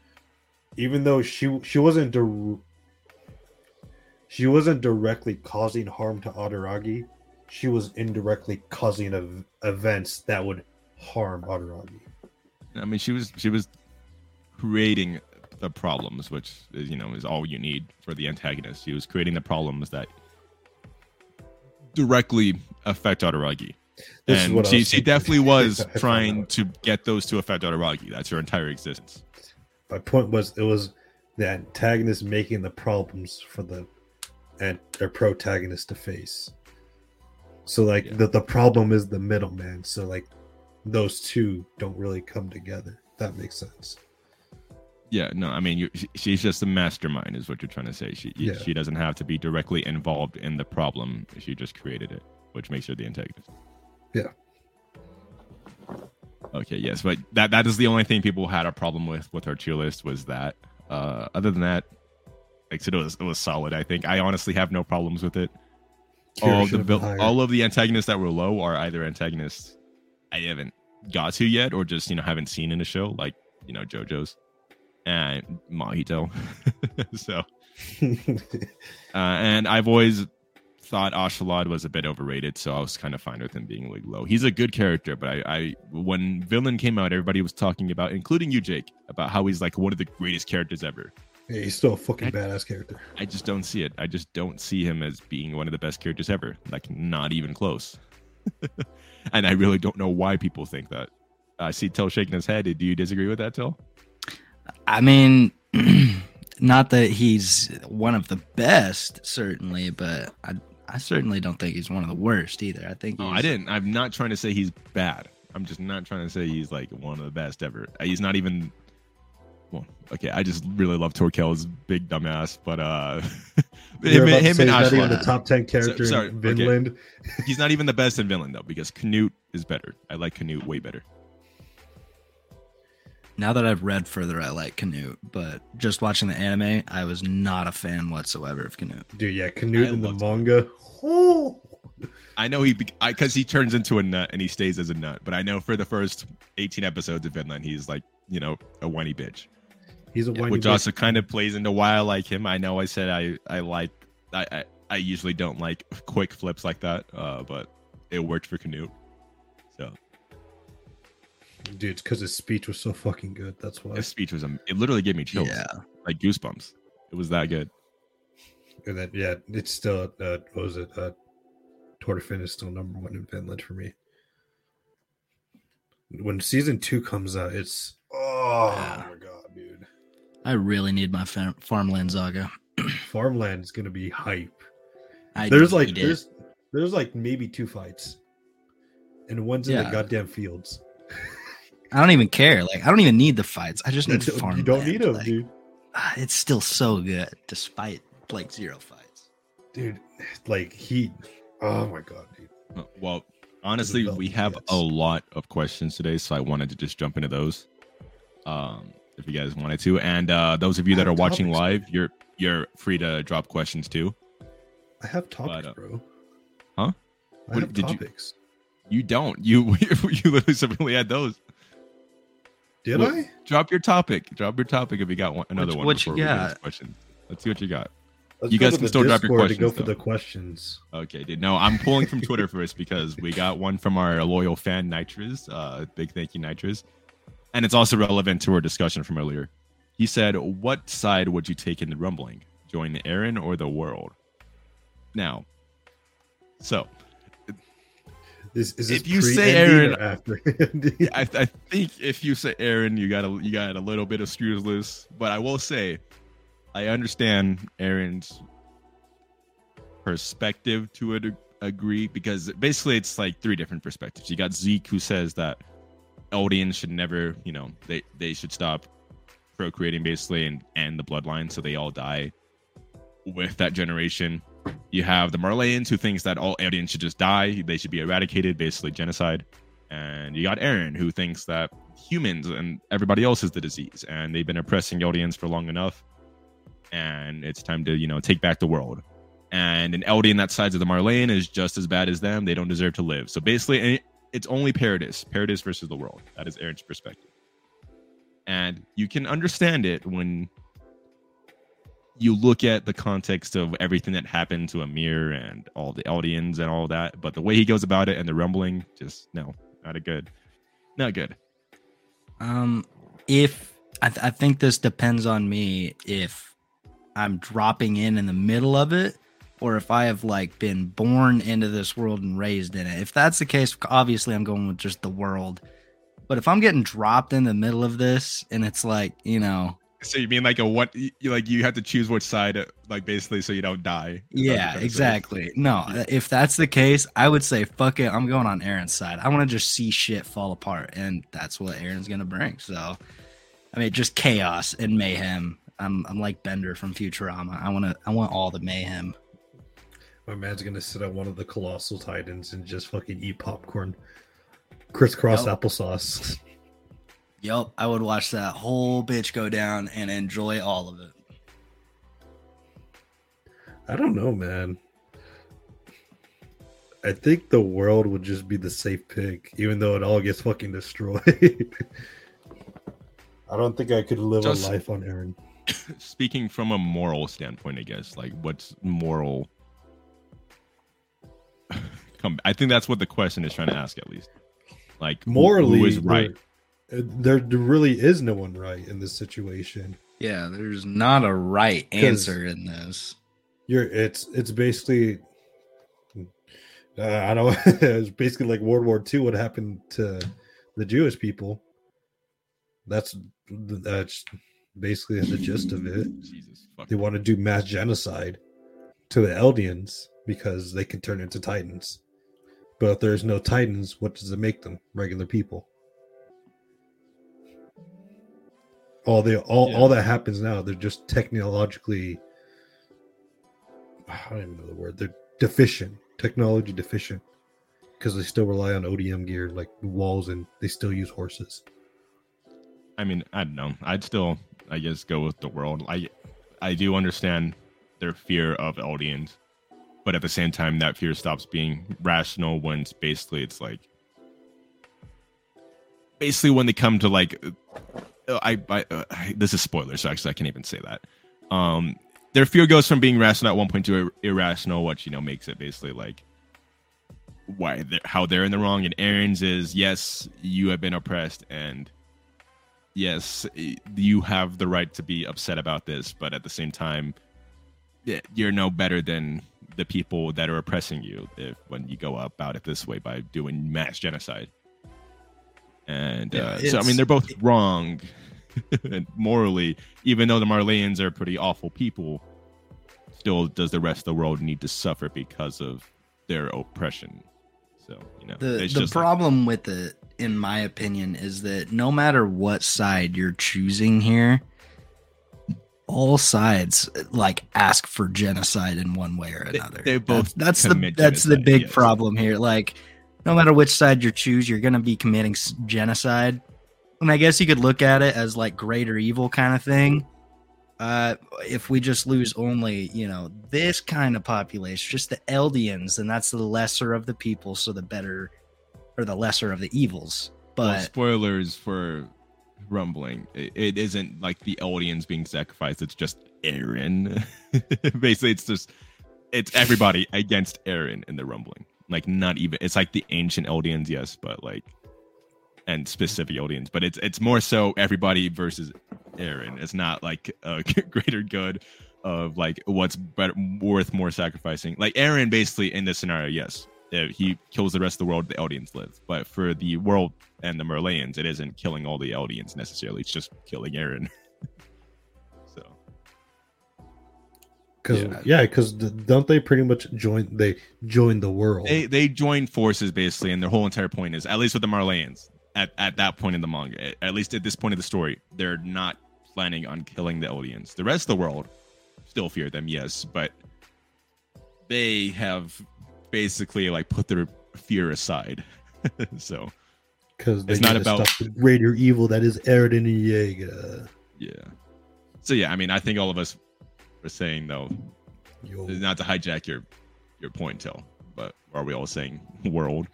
even though she she wasn't dir- she wasn't directly causing harm to Araragi, she was indirectly causing ev- events that would harm Araragi. I mean, she was she was creating the problems, which is, you know is all you need for the antagonist. She was creating the problems that directly affect Araragi. This is and she, she definitely *laughs* was trying to get those to affect Araragi. That's her entire existence. My point was it was the antagonist making the problems for the and their protagonist to face. So like Yeah. the, the problem is the middleman. So like those two don't really come together. That makes sense. Yeah, no, I mean, you, she, she's just a mastermind, is what you're trying to say. She Yeah. she doesn't have to be directly involved in the problem. She just created it, which makes her the antagonist. Yeah. Okay. Yes, but that that is the only thing people had a problem with with our tier list was that. Uh, other than that, like said, it was it was solid. I think I honestly have no problems with it. All the have been vil- higher. all of the antagonists that were low are either antagonists I haven't got to yet, or just you know haven't seen in the show, like you know JoJo's and Mahito. *laughs* so, *laughs* uh, and I've always thought Askeladd was a bit overrated, so I was kind of fine with him being like low. He's a good character, but I, I when Vinland came out, everybody was talking about, including you, Jake, about how he's like one of the greatest characters ever. Yeah, he's still a fucking I- badass character. I just don't see it. I just don't see him as being one of the best characters ever. Like not even close. *laughs* and I really don't know why people think that. I see Till shaking his head. Do you disagree with that, Till? I mean, *clears throat* not that he's one of the best, certainly, but I, I certainly don't think he's one of the worst either. I think Oh, I didn't. I'm not trying to say he's bad. I'm just not trying to say he's like one of the best ever. Uh, He's not even. Well, okay. I just really love Thorkell's big dumbass, but uh, *laughs* You're him, him and he's not even the top ten character sorry, in okay. He's not even the best in Vinland though, because Canute is better. I like Canute way better. Now that I've read further, I like Canute, but just watching the anime, I was not a fan whatsoever of Canute. Dude, yeah, Canute I in the manga. Oh, I know he because he turns into a nut and he stays as a nut, but I know for the first 18 episodes of Vinland, he's like you know a whiny bitch, he's a whiny bitch. which bitch. also kind of plays into why I like him. I know I said I I like I I, I usually don't like quick flips like that, uh, but it worked for Canute. So Dude, it's because his speech was so fucking good. That's why. his speech was am- it literally gave me chills, Yeah, like goosebumps. It was that good. And then yeah, it's still uh what was it? Uh Thorfinn is still number one in Vinland for me. When season two comes out, it's oh Yeah. my god, dude. I really need my fam- farmland saga. *clears throat* Farmland is gonna be hype. I there's like need it. there's there's like maybe two fights. And one's in the goddamn fields. I don't even care. Like I don't even need the fights. I just need That's- farmland. you don't need them, like, dude. ah, It's still so good despite like zero fights. Dude, like he oh my god, dude. Uh, Well, honestly, we have yes. a lot of questions today, so I wanted to just jump into those. Um, if you guys wanted to, and uh, those of you that are watching topics, live, man. you're you're free to drop questions too. I have topics, uh, bro. Huh? I What have did you- You don't. You *laughs* you literally simply had those. Did What- I? Drop your topic. Drop your topic if you got one, another What- one. what you before we get got? Questions. Let's see what you got. Let's You guys can the still drop your Discord to go for though. the questions. Okay, dude. No, I'm pulling from Twitter *laughs* first because we got one from our loyal fan Nitrous. Uh, big thank you, Nitrous. And it's also relevant to our discussion from earlier. He said, "What side would you take in the rumbling? Join Eren or the world?" Now, so Is, is If you say Eren- after? *laughs* I, I think if you say Eren, you got a you got a little bit of screws loose. But I will say, I understand Eren's perspective to a degree because basically it's like three different perspectives. You got Zeke who says that Eldians should never, you know, they they should stop procreating basically and end the bloodline so they all die with that generation. You have the Marleyans who thinks that all Eldians should just die, they should be eradicated, basically genocide. And you got Eren who thinks that humans and everybody else is the disease and they've been oppressing Eldians for long enough. and it's time to you know take back the world. And an Eldian that sides of the Marleyan is just as bad as them. They don't deserve to live. So basically, eh, it's only Paradis, Paradis versus the world. That is Eren's perspective, and you can understand it when you look at the context of everything that happened to Ymir and all the Eldians and all that, but the way he goes about it and the rumbling, just no, not a good, not good. Um, if I, th- I think this depends on me if I'm dropping in in the middle of it or if I have like been born into this world and raised in it. If that's the case, obviously I'm going with just the world. But if I'm getting dropped in the middle of this and it's like, you know, so you mean like a what? You like you have to choose which side, uh, like basically, so you don't die. Yeah, exactly. No, if that's the case, I would say fuck it. I'm going on Eren's side. I want to just see shit fall apart, and that's what Eren's gonna bring. So, I mean, just chaos and mayhem. I'm I'm like Bender from Futurama. I want to I want all the mayhem. My man's gonna sit on one of the colossal titans and just fucking eat popcorn, crisscross yep. applesauce. *laughs* Yep, I would watch that whole bitch go down and enjoy all of it. I don't know, man. I think the world would just be the safe pick, even though it all gets fucking destroyed. *laughs* I don't think I could live just, a life on Eren. *laughs* Speaking from a moral standpoint, I guess, like what's moral? *laughs* Come, I think that's what the question is trying to ask, at least. Like morally, who is right? There, there really is no one right in this situation. Yeah, there's not a right answer in this. You're it's it's basically uh, I know *laughs* it's basically like World War II. What happened to the Jewish people? That's that's basically the gist of it. Jesus, they want to do mass genocide to the Eldians because they can turn into Titans. But if there's no Titans, what does it make them? Regular people. All the all, yeah. all that happens now they're just technologically i don't even know the word they're deficient technology deficient because they still rely on odm gear like walls and they still use horses. I mean i don't know. I'd still i guess go with the world. I i do understand their fear of Eldians, but at the same time that fear stops being rational when it's basically it's like basically when they come to like I, I, uh, I, this is spoilers, so actually I can't even say that. Um, their fear goes from being rational at one point to ir- irrational, which you know makes it basically like why they're, how they're in the wrong. And Eren's is yes, you have been oppressed, and yes, you have the right to be upset about this, but at the same time, you're no better than the people that are oppressing you if when you go about it this way by doing mass genocide. And yeah, uh, so, I mean, they're both wrong and *laughs* morally, even though the Marleyans are pretty awful people, still does the rest of the world need to suffer because of their oppression? So, you know, the, the problem like, with it, in my opinion, is that no matter what side you're choosing here, all sides like ask for genocide in one way or another. They, they both that's, that's the that's the big yes. problem here. Like no matter which side you choose, you're going to be committing genocide. And I guess you could look at it as like greater evil kind of thing. Uh, if we just lose only, you know, this kind of population, just the Eldians, and that's the lesser of the people, so the better or the lesser of the evils. But well, spoilers for rumbling. It, it isn't like the Eldians being sacrificed. It's just Eren. *laughs* Basically, it's just it's everybody against Eren in the rumbling like not even it's like the ancient Eldians, yes, but like and specific Eldians, but it's it's more so everybody versus Eren. It's not like a *laughs* greater good of like what's better worth more sacrificing. Like Eren, basically in this scenario, yes, uh, he kills the rest of the world, the Eldians live. But for the world and the Marleyans, it isn't killing all the Eldians necessarily. It's just killing Eren. *laughs* Because yeah, because yeah, don't they pretty much join? They join the world. They they join forces basically, and their whole entire point is at least with the Marleyans at at that point in the manga, at least at this point of the story, they're not planning on killing the Eldians. The rest of the world still fear them, yes, but they have basically like put their fear aside. *laughs* so because it's not about the greater evil that is Eren Yeager. Yeah. So yeah, I mean, I think all of us we're saying though, Yo, not to hijack your your point, Till, but are we all saying *laughs* world?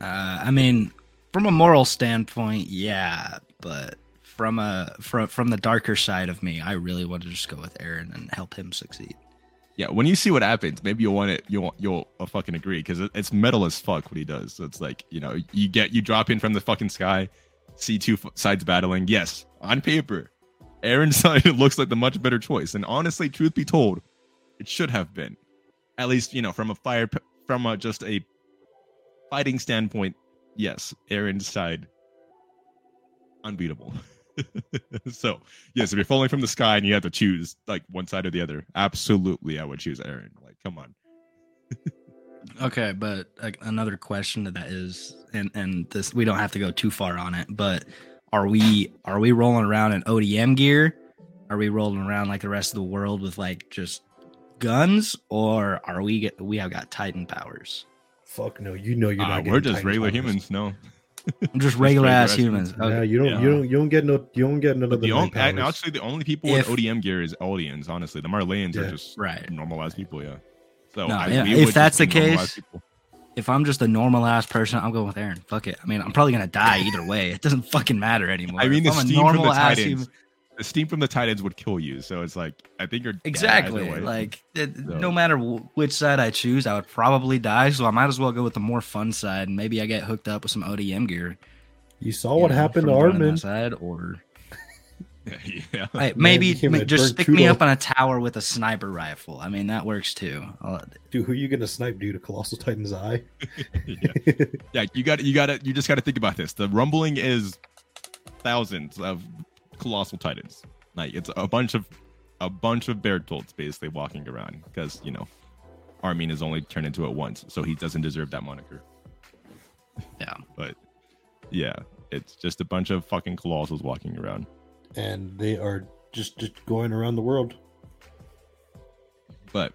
Uh, I mean, from a moral standpoint, yeah, but from a from from the darker side of me, I really want to just go with Eren and help him succeed. Yeah, when you see what happens, maybe you'll want it. You'll you'll uh, fucking agree because it, it's metal as fuck what he does. So it's like you know you get you drop in from the fucking sky, see two f- sides battling. Yes, on paper, Eren's *laughs* side looks like the much better choice. And honestly, truth be told, it should have been. At least you know from a fire from a just a fighting standpoint. Yes, Eren's side unbeatable. *laughs* so yes, if you're falling from the sky and you have to choose like one side or the other, absolutely, I would choose Eren. Like, come on. Okay, but another question to that is, and and this we don't have to go too far on it, but are we are we rolling around in ODM gear? Are we rolling around like the rest of the world with like just guns, or are we get we have got Titan powers? fuck no. You know you're Uh, not. we're just Titan regular powers. humans. No, *laughs* I'm just regular ass regular humans. ass Yeah, you don't. Yeah. You don't. You don't get no. You don't get none of the the night only, actually the only people If- with ODM gear is Eldians. Honestly, the Marleyans Yeah. are just Right. normal ass people. Yeah. So No, I- yeah, if that's the case- people. If I'm just a normal ass person, I'm going with Eren. Fuck it. I mean, I'm probably gonna die either way. It doesn't fucking matter anymore. I mean, the If I'm a steam from the normal ass Titans, human- the steam from the Titans would kill you. So it's like I think you're Exactly. way. Like, it, So- no matter w- which side I choose, I would probably die. So I might as well go with the more fun side, and maybe I get hooked up with some ODM gear. you saw you what know, happened to from joining Armin. side, or *laughs* yeah. hey, maybe became ma- just burnt stick me up on a tower with a sniper rifle. I mean, that works too. I'll- Dude, who are you gonna snipe, dude? A colossal titan's eye? *laughs* yeah. yeah, you got you got to you just got to think about this. The rumbling is thousands of colossal titans. Like it's a bunch of a bunch of Bertholdts basically walking around because you know Armin is only turned into it once, so he doesn't deserve that moniker. Yeah. But yeah, it's just a bunch of fucking colossals walking around. And they are just just going around the world. But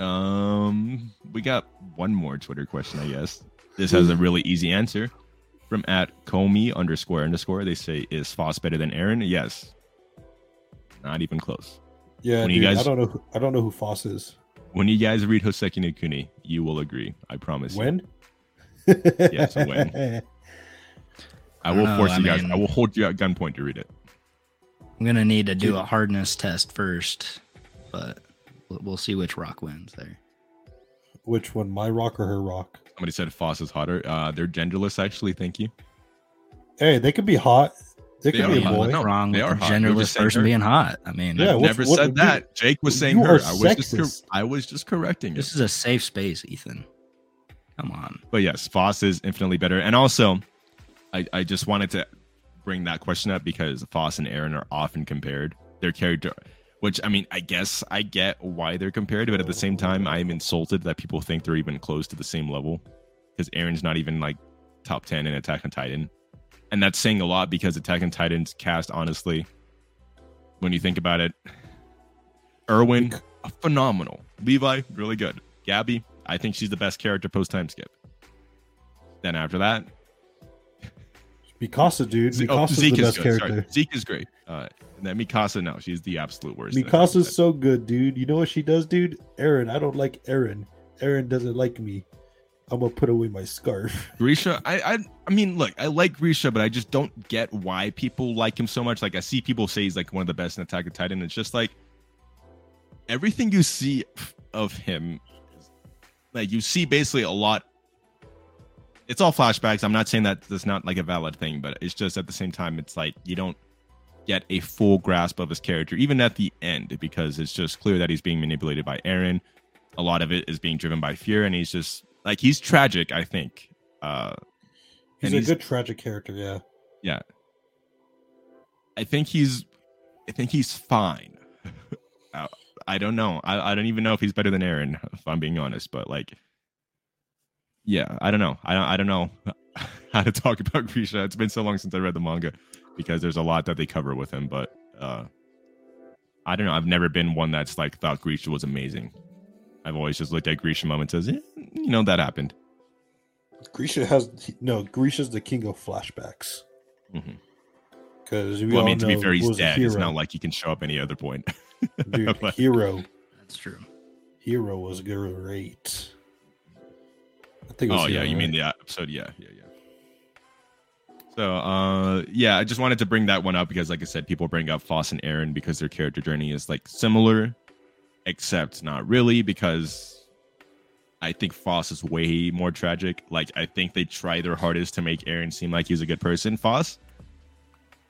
um, we got one more Twitter question, I guess. This has a really easy answer from at Comey underscore underscore. They say, "Is Phos better than Eren?" Yes. Not even close. Yeah, When you guys- I don't know. Who, I don't know who Phos is. When you guys read Hoseki no Kuni, you will agree. I promise. you. When? Yes, when. I *laughs* I will force I you guys. I will hold you at gunpoint to read it. I'm gonna need to do a hardness test first, but we'll, we'll see which rock wins there. Which one? My rock or her rock? Somebody said Phos is hotter. Uh, they're genderless, actually. Thank you. Hey, they could be hot. They They could be a boy. no, wrong they with are the hot. Genderless just person her. being hot? I mean, Yeah, I've what's- never what- said that. Jake was saying her. I was just. sexist. I was just correcting it. this is a safe space, Ethan. Come on. But yes, Phos is infinitely better. And also, I, I just wanted to bring that question up because Phos and Eren are often compared. Their character, which I mean, I guess I get why they're compared, but at the same time, I'm insulted that people think they're even close to the same level because Eren's not even like top 10 in Attack on Titan. And that's saying a lot because Attack on Titan's cast, honestly, when you think about it, Erwin, phenomenal. Levi, really good. Gabi, I think she's the best character post time skip. Then after that, Mikasa, dude. Ze- Mikasa's the Zeke is best good. character. Sorry, Zeke is great. Uh, and then Mikasa, no, she's the absolute worst. Mikasa's so good, dude. You know what she does, dude? Eren, I don't like Eren. Eren doesn't like me. I'm gonna put away my scarf. *laughs* Grisha, I, I, I mean, look, I like Grisha, but I just don't get why people like him so much. Like, I see people say he's like one of the best in Attack of Titan. It's just like everything you see of him, is- like you see basically a lot. It's all flashbacks. I'm not saying that that's not like a valid thing, but it's just at the same time, it's like you don't get a full grasp of his character, even at the end, because it's just clear that he's being manipulated by Eren. A lot of it is being driven by fear, and he's just like he's tragic. I think. Uh, He's a good tragic character, yeah. yeah. I think he's I think he's fine. *laughs* Uh, I don't know. I, I don't even know if he's better than Eren, if I'm being honest, but like yeah, I don't know. I don't I don't know *laughs* how to talk about Grisha. It's been so long since I read the manga because there's a lot that they cover with him, but uh I don't know. I've never been one that's like thought Grisha was amazing. I've always just looked at Grisha moments as, eh, you know, that happened. Grisha has no. Grisha's the king of flashbacks. Mhm. Because we Well, I mean, to be know fair, he's dead. It's not like he can show up any other point. *laughs* Dude, But- Hero. That's true. Hero was great. Think. Oh yeah, you mean the episode? Yeah, yeah, yeah. So uh yeah, I just wanted to bring that one up because like I said, people bring up Phos and Eren because their character journey is like similar, except not really because I think Phos is way more tragic. Like I think they try their hardest to make Eren seem like he's a good person. Phos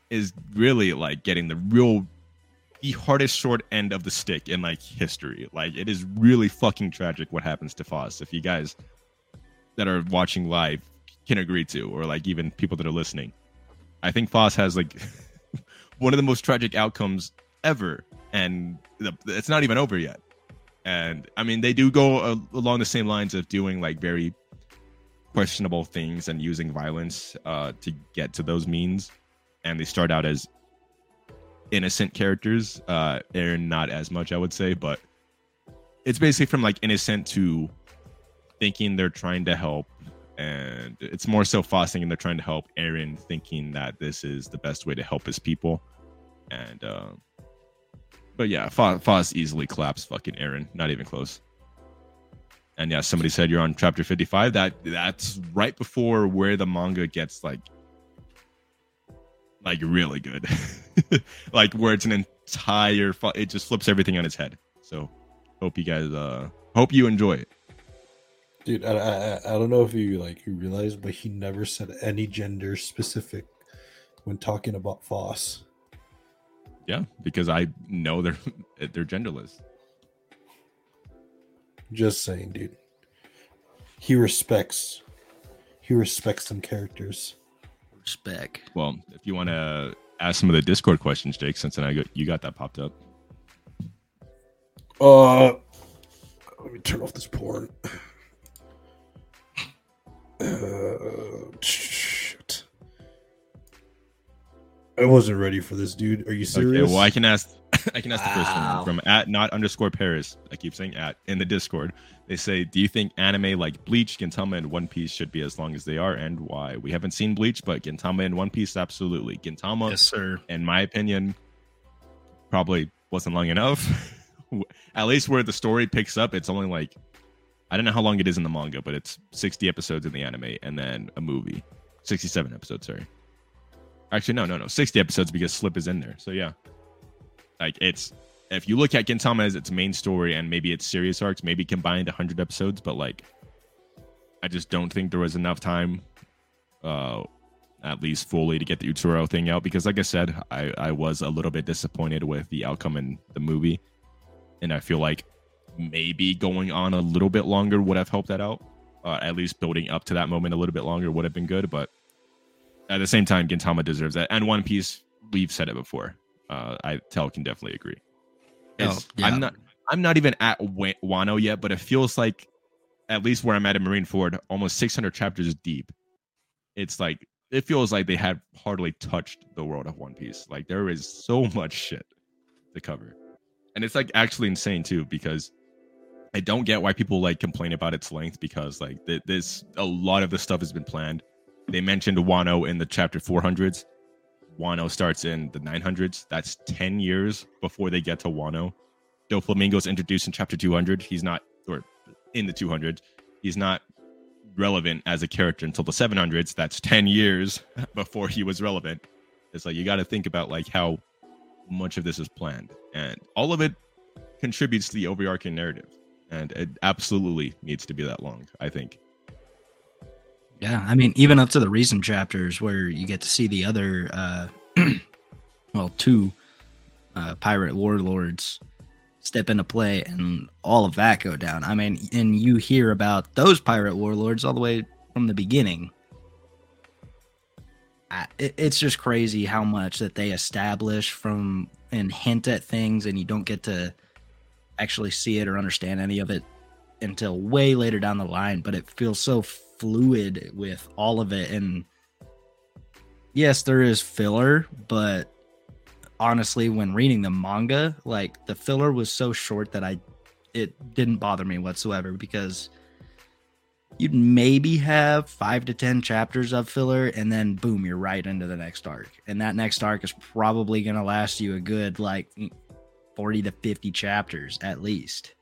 is really like getting the real the hardest short end of the stick in like history. Like it is really fucking tragic what happens to Phos. If you guys that are watching live can agree to, or like even people that are listening. I think Phos has like *laughs* one of the most tragic outcomes ever, and the, it's not even over yet. And I mean, they do go uh, along the same lines of doing like very questionable things and using violence uh, to get to those means. And they start out as innocent characters. Uh, Eren, not as much, I would say, but it's basically from like innocent to thinking they're trying to help and it's more so Phos thinking they're trying to help Eren thinking that this is the best way to help his people. And uh but yeah Phos, Phos easily claps fucking Eren. Not even close. And yeah somebody said you're on chapter 55 that that's right before where the manga gets like like really good. *laughs* Like where it's an entire it just flips everything on its head. So hope you guys uh hope you enjoy it Dude, I, I I don't know if you like you realize, but he never said any gender specific when talking about Phos. Yeah, because I know they're *laughs* they're genderless. Just saying, dude. He respects. He respects some characters. Respect. Well, if you want to ask some of the Discord questions, Jake, since then I got you got that popped up. Uh, let me turn off this porn. Uh, shit. I wasn't ready for this, dude. Are you serious? Okay, well I can ask *laughs* I can ask the first Wow. one from at not underscore Paris. I keep saying at in the Discord. They say, Do you think anime like Bleach, Gintama, and One Piece should be as long as they are, and why? We haven't seen Bleach, but Gintama and One Piece, absolutely. Gintama, Yes, sir. in my opinion, probably wasn't long enough. *laughs* At least where the story picks up, it's only like I don't know how long it is in the manga, but it's 60 episodes in the anime and then a movie. 67 episodes, sorry. Actually, no, no, no. 60 episodes because Slip is in there. So yeah. Like it's if you look at Gintama as its main story and maybe its serious arcs, maybe combined 100 episodes, but like I just don't think there was enough time uh at least fully to get the Utsuro thing out because like I said, I I was a little bit disappointed with the outcome in the movie and I feel like maybe going on a little bit longer would have helped that out. Uh, at least building up to that moment a little bit longer would have been good, but at the same time, Gintama deserves that. And One Piece, we've said it before. Uh, I tell can definitely agree. Oh, yeah. I'm not. I'm not even at Wa- Wano yet, but it feels like, at least where I'm at in Marineford, almost 600 chapters deep. It's like it feels like they have hardly touched the world of One Piece. Like there is so *laughs* much shit to cover, and it's like actually insane too because I don't get why people like complain about its length because like th- this a lot of the stuff has been planned. They mentioned Wano in the chapter 400s. Wano starts in the 900s. That's 10 years before they get to Wano. Doflamingo's introduced in chapter 200. He's not, or in the 200s, he's not relevant as a character until the 700s. That's 10 years *laughs* before he was relevant. It's like you got to think about like how much of this is planned, and all of it contributes to the overarching narrative. And it absolutely needs to be that long. I think. Yeah, I mean, even up to the recent chapters where you get to see the other, uh, *clears throat* well, two uh, pirate warlords step into play and all of that go down. I mean, and you hear about those pirate warlords all the way from the beginning. I, it, it's just crazy how much that they establish from and hint at things, and you don't get to actually see it or understand any of it until way later down the line. But it feels so fluid with all of it, and yes, there is filler, but honestly, when reading the manga, like the filler was so short that I it didn't bother me whatsoever because you'd maybe have five to ten chapters of filler and then boom you're right into the next arc and that next arc is probably going to last you a good like 40 to 50 chapters at least.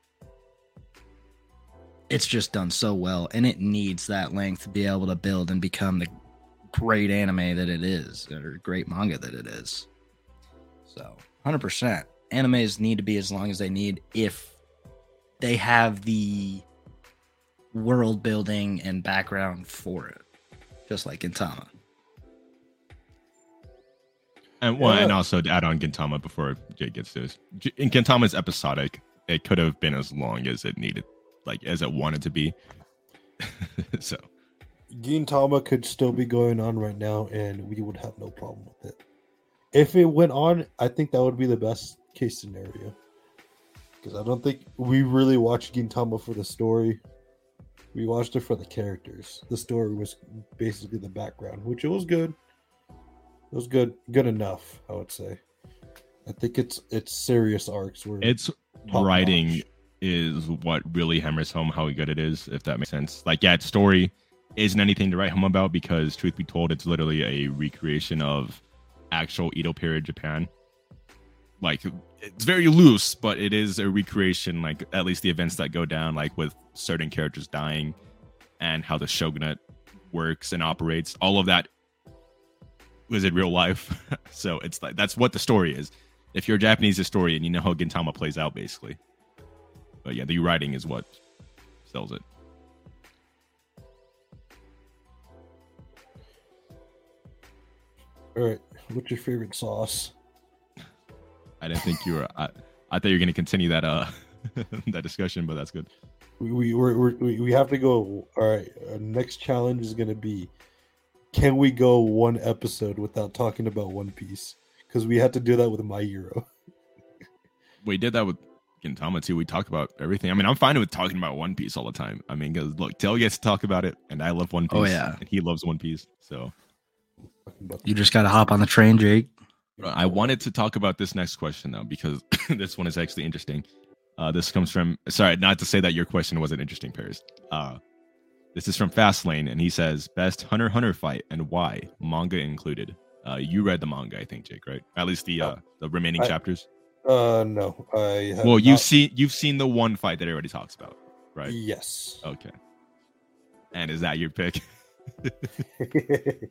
It's just done so well, and it needs that length to be able to build and become the great anime that it is, or great manga that it is. So, 100%. Animes need to be as long as they need if they have the world building and background for it, just like Gintama. And well, Yeah. and also to add on Gintama before Jay gets to this, in Gintama's episodic, it could have been as long as it needed, like as it wanted to be. *laughs* so Gintama could still be going on right now, and we would have no problem with it. If it went on, I think that would be the best case scenario. Because I don't think we really watched Gintama for the story. We watched it for the characters. The story was basically the background, which it was good. It was good, good enough, I would say. I think it's it's serious arcs where its writing notch. is what really hammers home how good it is, if that makes sense. Like, yeah, its story isn't anything to write home about because, truth be told, it's literally a recreation of actual Edo period Japan. Like, it's very loose, but it is a recreation. Like, at least the events that go down, like with certain characters dying and how the shogunate works and operates. All of that was in real life. *laughs* so it's like that's what the story is. If you're a Japanese historian, you know how Gintama plays out basically. But yeah, the writing is what sells it. all right, what's your favorite sauce? I didn't think you were. I, I thought you were going to continue that uh *laughs* that discussion, but that's good. we we we we have to go. All right, our next challenge is gonna be: Can we go one episode without talking about One Piece? Because we had to do that with My Hero. We did that with Gintama too. We talked about everything. I mean, I'm fine with talking about One Piece all the time. I mean, because look, Tail gets to talk about it, and I love One Piece. Oh, yeah. and he loves One Piece. So You just got to hop on the train, Jake. I wanted to talk about this next question though because *laughs* this one is actually interesting. Uh, this comes from sorry, not to say that your question wasn't interesting, Paris. Uh, this is from Fastlane, and he says best Hunter Hunter fight and why, manga included. Uh, you read the manga, I think, Jake, right? At least the uh, the remaining I- chapters. Uh, no, I Well, you've seen you've seen the one fight that everybody talks about, right? Yes. Okay. And is that your pick? *laughs*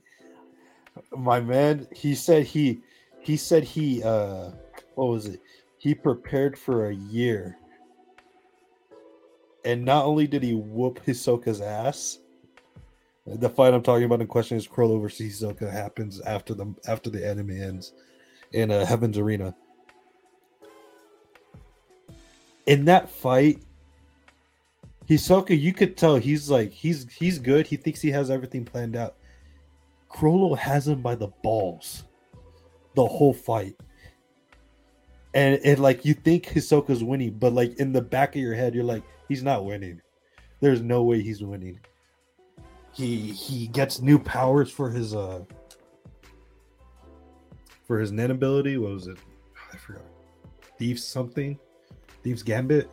My man, he said he he said he uh what was it? He prepared for a year. And not only did he whoop Hisoka's ass, the fight I'm talking about in question is Chrollo versus Hisoka happens after the after the anime ends in uh, Heaven's Arena. In that fight, Hisoka, you could tell he's like he's he's good. He thinks he has everything planned out. Chrollo has him by the balls the whole fight. And and like you think Hisoka's winning, but like in the back of your head, you're like, he's not winning. There's no way he's winning. He he gets new powers for his uh for his Nen ability. What was it? I forgot. Thieves something. Thieves Gambit.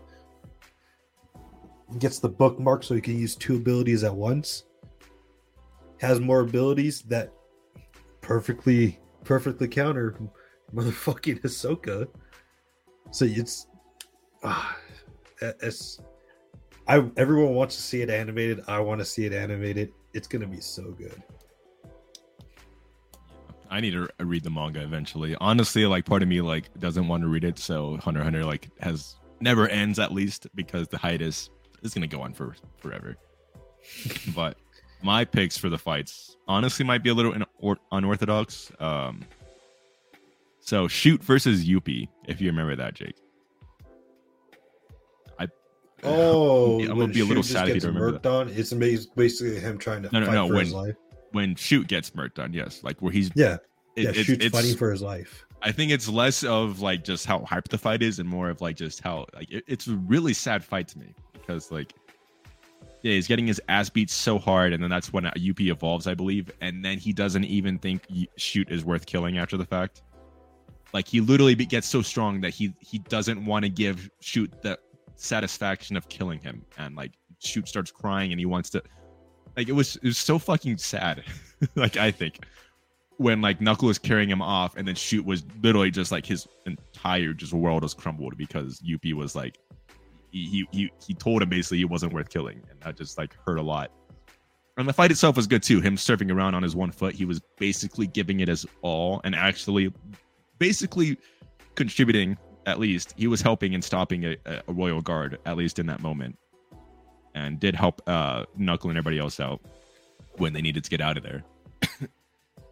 He gets the bookmark so he can use two abilities at once. Has more abilities that perfectly perfectly counter motherfucking Hisoka. So it's ah, it's I everyone wants to see it animated. I want to see it animated. It's gonna be so good. I need to read the manga eventually. Honestly, like part of me like doesn't want to read it, so Hunter Hunter like has never ends at least because the hiatus is gonna go on for forever. *laughs* but my picks for the fights honestly might be a little in- or- unorthodox. Um, so shoot versus Youpi, if you remember that, Jake. Oh, *laughs* I'm gonna be a little sad if you don't remember murked on. It's basically him trying to No, no, fight no, for his when- life. when shoot gets murked on, yes, like where he's Yeah, it- yeah, it's- shoots it's- fighting for his life. I think it's less of like just how hyped the fight is and more of like just how like it, it's a really sad fight to me because like yeah he's getting his ass beat so hard and then that's when Youpi evolves I believe and then he doesn't even think shoot is worth killing after the fact like he literally gets so strong that he he doesn't want to give shoot the satisfaction of killing him and like shoot starts crying and he wants to like it was it was so fucking sad *laughs* like I think when like Knuckle was carrying him off, and then Shoot was literally just like his entire just world was crumbled because Youpi was like he he he told him basically he wasn't worth killing, and that just like hurt a lot. And the fight itself was good too. Him surfing around on his one foot, he was basically giving it his all, and actually, basically contributing. At least he was helping and stopping a, a royal guard, at least in that moment, and did help uh, Knuckle and everybody else out when they needed to get out of there. *coughs*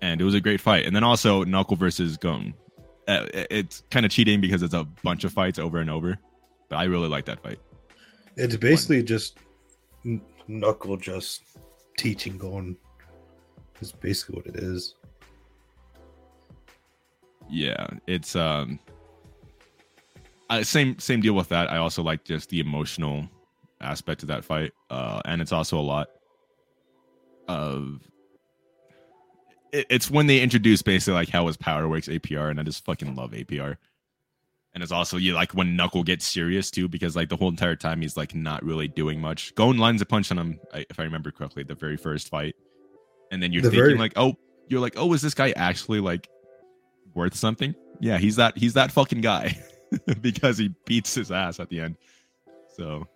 and it was a great fight. And then also Knuckle versus Gon. Uh, it's kind of cheating because it's a bunch of fights over and over, but I really like that fight. It's basically just Knuckle just teaching Gon. Is basically what it is. Yeah, it's um, uh, same same deal with that. I also like just the emotional aspect of that fight, uh, and it's also a lot of it, it's when they introduce basically like how his power works APR, and I just fucking love APR. And it's also you like when Knuckle gets serious too, because like the whole entire time he's like not really doing much. Gon lines a punch on him, I- if I remember correctly, the very first fight, and then you're The thinking very- like, oh, you're like, oh, is this guy actually like worth something? Yeah, he's that he's that fucking guy *laughs* *laughs* because he beats his ass at the end. So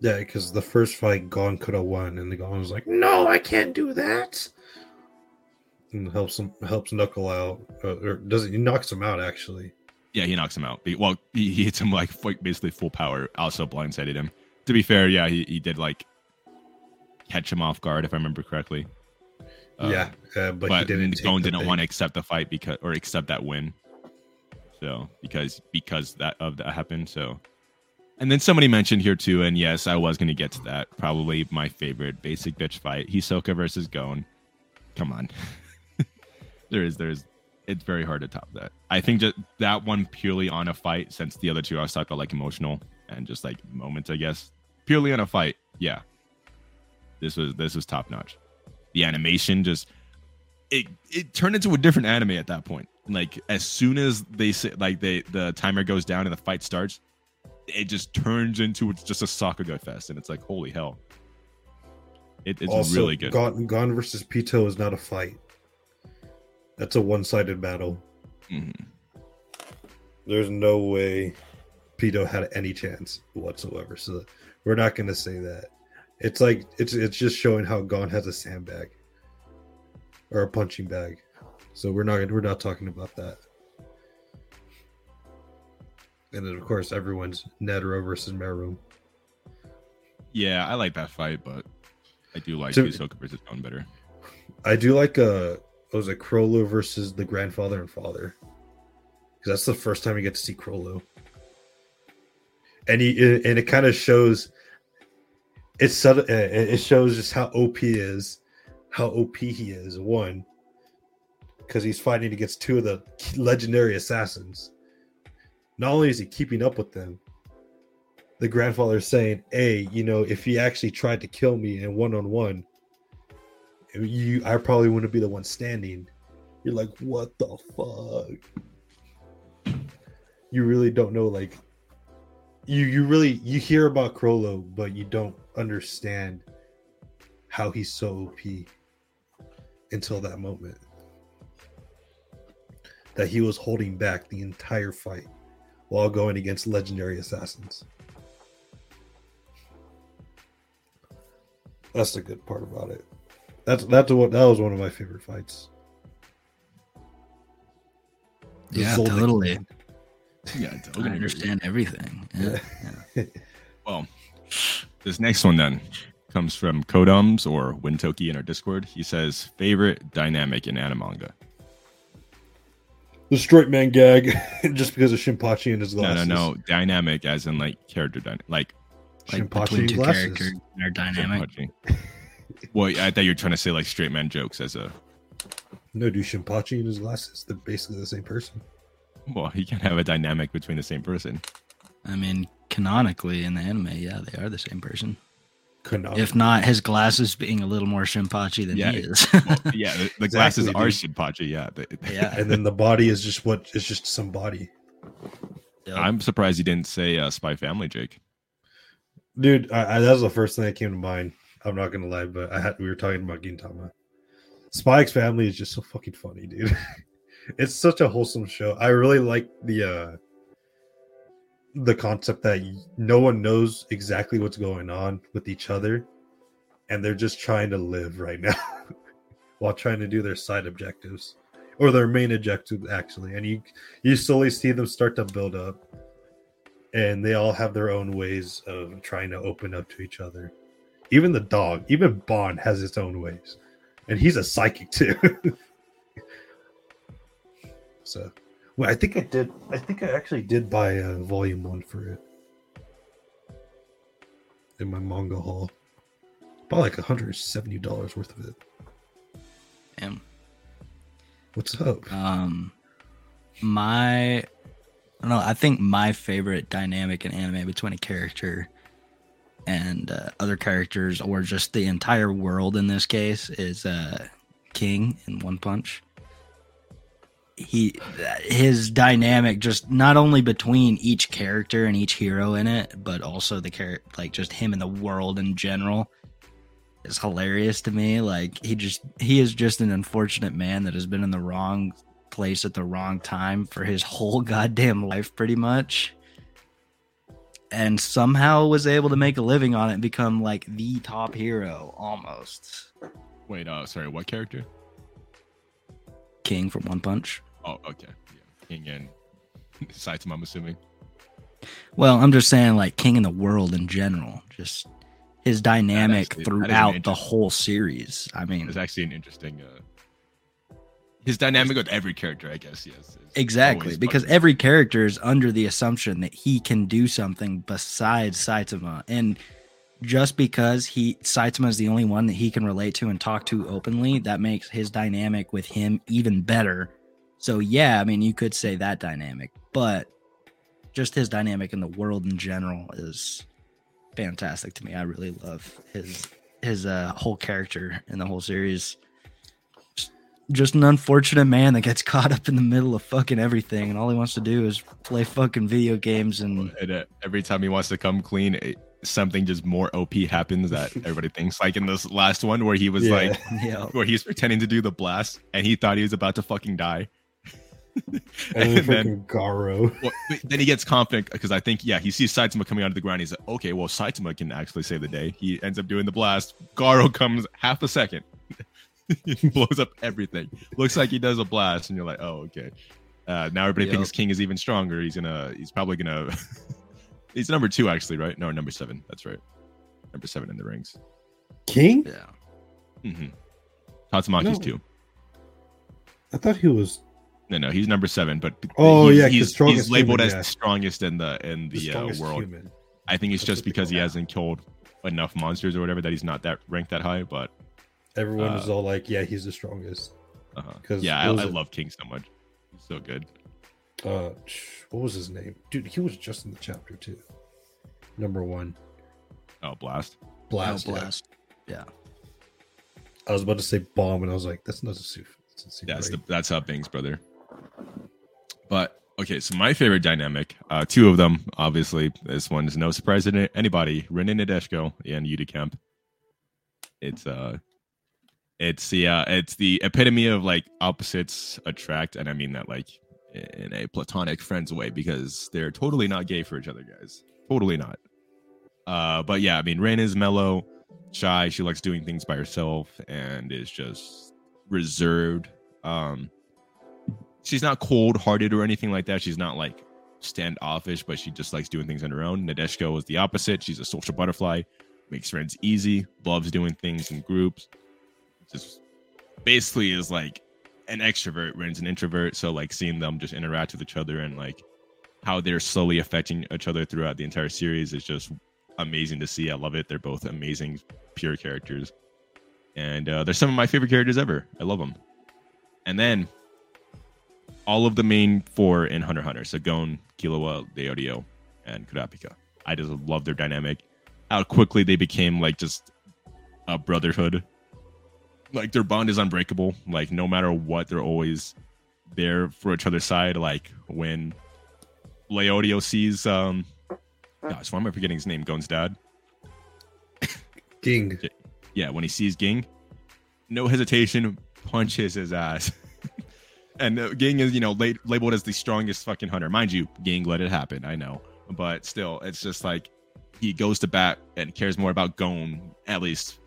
Yeah, because the first fight Gon could have won, and the Gon was like, "No, I can't do that." And helps him helps Knuckle out, uh, or doesn't he knocks him out actually. yeah, he knocks him out. Well, he, he hits him like basically full power. Also blindsided him. To be fair, yeah, he, he did like catch him off guard if I remember correctly. Uh, yeah, uh, but, but, he didn't. Gon didn't want to accept the fight because or accept that win. So because because that of that happened. So and then somebody mentioned here too, and yes, I was gonna get to that. Probably my favorite basic bitch fight: Hisoka versus Gon. Come on, *laughs* there is there's it's very hard to top that. I think just that one purely on a fight, since the other two I was talking about like emotional and just like moments, I guess. Purely on a fight, yeah. This was this was top notch. The animation just it it turned into a different anime at that point. Like as soon as they say like they the timer goes down and the fight starts, it just turns into it's just a soccer Sakuga fest, and it's like holy hell. It, it's also, really good. Gone, Gon versus Pitou is not a fight. That's a one-sided battle. Mhm. There's no way Pitou had any chance whatsoever. So we're not going to say that. It's like it's it's just showing how Gon has a sandbag or a punching bag. So we're not we're not talking about that. And then of course everyone's Netero versus Meru. Yeah, I like that fight, but I do like Hisoka versus Gon better. I do like uh what was it Chrollo versus the grandfather and father. Because that's the first time you get to see Chrollo. And he and it kind of shows it's subtle it it shows just how OP is, how OP he is, one. Because he's fighting against two of the legendary assassins. Not only is he keeping up with them, the grandfather is saying, Hey, you know, if he actually tried to kill me in one on one, you I probably wouldn't be the one standing. You're like, what the fuck? You really don't know, like you you really you hear about Chrollo, but you don't understand how he's so OP until that moment. That he was holding back the entire fight while going against legendary assassins. That's the good part about it. That's that's what that was one of my favorite fights. The Yeah, Zoldyck totally. one. Yeah, I understand everything. Yeah. yeah. *laughs* Well, this next one then comes from Kodums or Wintoki in our Discord. He says favorite dynamic in anime The straight man gag, *laughs* just because of Shinpachi and his glasses. no, no. No. Dynamic as in like character dynamic, like Like Shinpachi between two glasses. characters and their dynamic. Shinpachi. *laughs* well, I thought you were trying to say like straight man jokes as a. No, do Shinpachi and his glasses. They're basically the same person. Well, you can't have a dynamic between the same person. I mean, canonically in the anime, yeah, they are the same person. Konami. If not, his glasses being a little more Shinpachi than Yeah. he is. *laughs* Well, *laughs* yeah, the, the glasses Exactly, are dude. Shinpachi. Yeah, yeah. and then the body is just what is just some body. Yep. I'm surprised you didn't say uh, Spy Family, Jake. Dude, I, I, that was the first thing that came to mind. I'm not gonna lie, but I had we were talking about Gintama. Spy X Family is just so fucking funny, dude. *laughs* it's such a wholesome show. I really like the uh the concept that no one knows exactly what's going on with each other and they're just trying to live right now *laughs* while trying to do their side objectives or their main objective actually. And you you slowly see them start to build up and they all have their own ways of trying to open up to each other. Even the dog even bond has its own ways and he's a psychic too. *laughs* So well i think i did i think i actually did buy a volume one for it in my manga haul bought like $170 worth of it Damn. what's up Um, my, I don't know. I think my favorite dynamic in anime between a character and uh, other characters, or just the entire world in this case, is uh, King in One Punch. He, his dynamic, just not only between each character and each hero in it, but also the character, like just him and the world in general, is hilarious to me. Like he just, he is just an unfortunate man that has been in the wrong place at the wrong time for his whole *laughs* goddamn life, pretty much. And somehow was able to make a living on it and become like the top hero almost. Wait, uh, sorry, what character? King from One Punch. Oh, okay. Yeah. King and Saitama, I'm assuming. Well, I'm just saying, like, King in the world in general. Just his dynamic actually- throughout the whole series. I mean, It's actually an interesting. Uh, his dynamic with every character, I guess. Yes. Exactly, because every character is under the assumption that he can do something besides Saitama, and just because he Saitama is the only one that he can relate to and talk to openly, that makes his dynamic with him even better. So yeah, I mean, you could say that dynamic, but just his dynamic in the world in general is fantastic to me. I really love his his uh, whole character in the whole series just an unfortunate man that gets *laughs* caught up in the middle of fucking everything, and all he wants to do is play fucking video games and And, uh, every time he wants to come clean, it, something just more OP happens that *laughs* everybody thinks. Like in this last one where he was Yeah. like, *laughs* yeah, where he's pretending to do the blast and he thought he was about to fucking die. *laughs* and, and then then Garou. well, then he gets confident because I think, yeah, he sees Saitama coming out of the ground. He's like, okay, well, Saitama can actually save the day. He ends up doing the blast. Garou comes half a second, *laughs* he blows up everything. Looks like he does a blast, and you're like, oh, okay. Uh, now everybody Yep. thinks King is even stronger. He's gonna, he's probably gonna, *laughs* he's number two actually, right? No, number seven. That's right, number seven in the rings. King? yeah. Mm-hmm. Tatsumaki's No. two. I thought he was No, no, he's number seven, but Oh, he's, yeah, 'cause he's, strongest he's labeled human, as yeah. the strongest in the in the the, uh, world. human. I think it's That's just because he hasn't killed enough monsters or whatever that he's not that ranked that high. But Everyone Uh, is all like, "Yeah, he's the strongest." uh 'Cause yeah, I, I love King so much. He's so good. Uh, what was his name, dude? He was just in the chapter too. Number one, Oh, blast! blast. Oh, blast. Yeah. I was about to say bomb, and I was like, "That's not a suit." That's, a suit That's the right? that's how things, brother. But okay, so my favorite dynamic, uh, two of them, obviously. This one is no surprise to anybody. Renin Nadeshiko and Yuru Camp. It's uh, it's yeah, it's the epitome of like opposites attract, and I mean that like in a platonic friends way because they're totally not gay for each other, guys. Totally not. Uh, but yeah, I mean, Ren is mellow, shy. She likes doing things by herself, and is just reserved. Um, she's not cold hearted or anything like that. She's not like standoffish, but she just likes doing things on her own. Nadeshiko is the opposite. She's a social butterfly, makes friends easy, loves doing things in groups. Just basically is like an extrovert, Ren's an introvert. So like seeing them just interact with each other and like how they're slowly affecting each other throughout the entire series is just amazing to see. I love it. They're both amazing, pure characters. And uh, they're some of my favorite characters ever. I love them. And then all of the main four in Hunter x Hunter, so Gon, Killua, Leorio, and Kurapika. I just love their dynamic. How quickly they became like just a brotherhood. Like their bond is unbreakable. Like no matter what, they're always there for each other's side. Like when Leorio sees um gosh, why am I forgetting his name? Gon's dad. Ging. Yeah, when he sees Ging, no hesitation, punches his ass. *laughs* and uh, Ging is, you know, la- labeled as the strongest fucking hunter. Mind you, Ging let it happen. I know, but still, it's just like he goes to bat and cares more about Gon, at least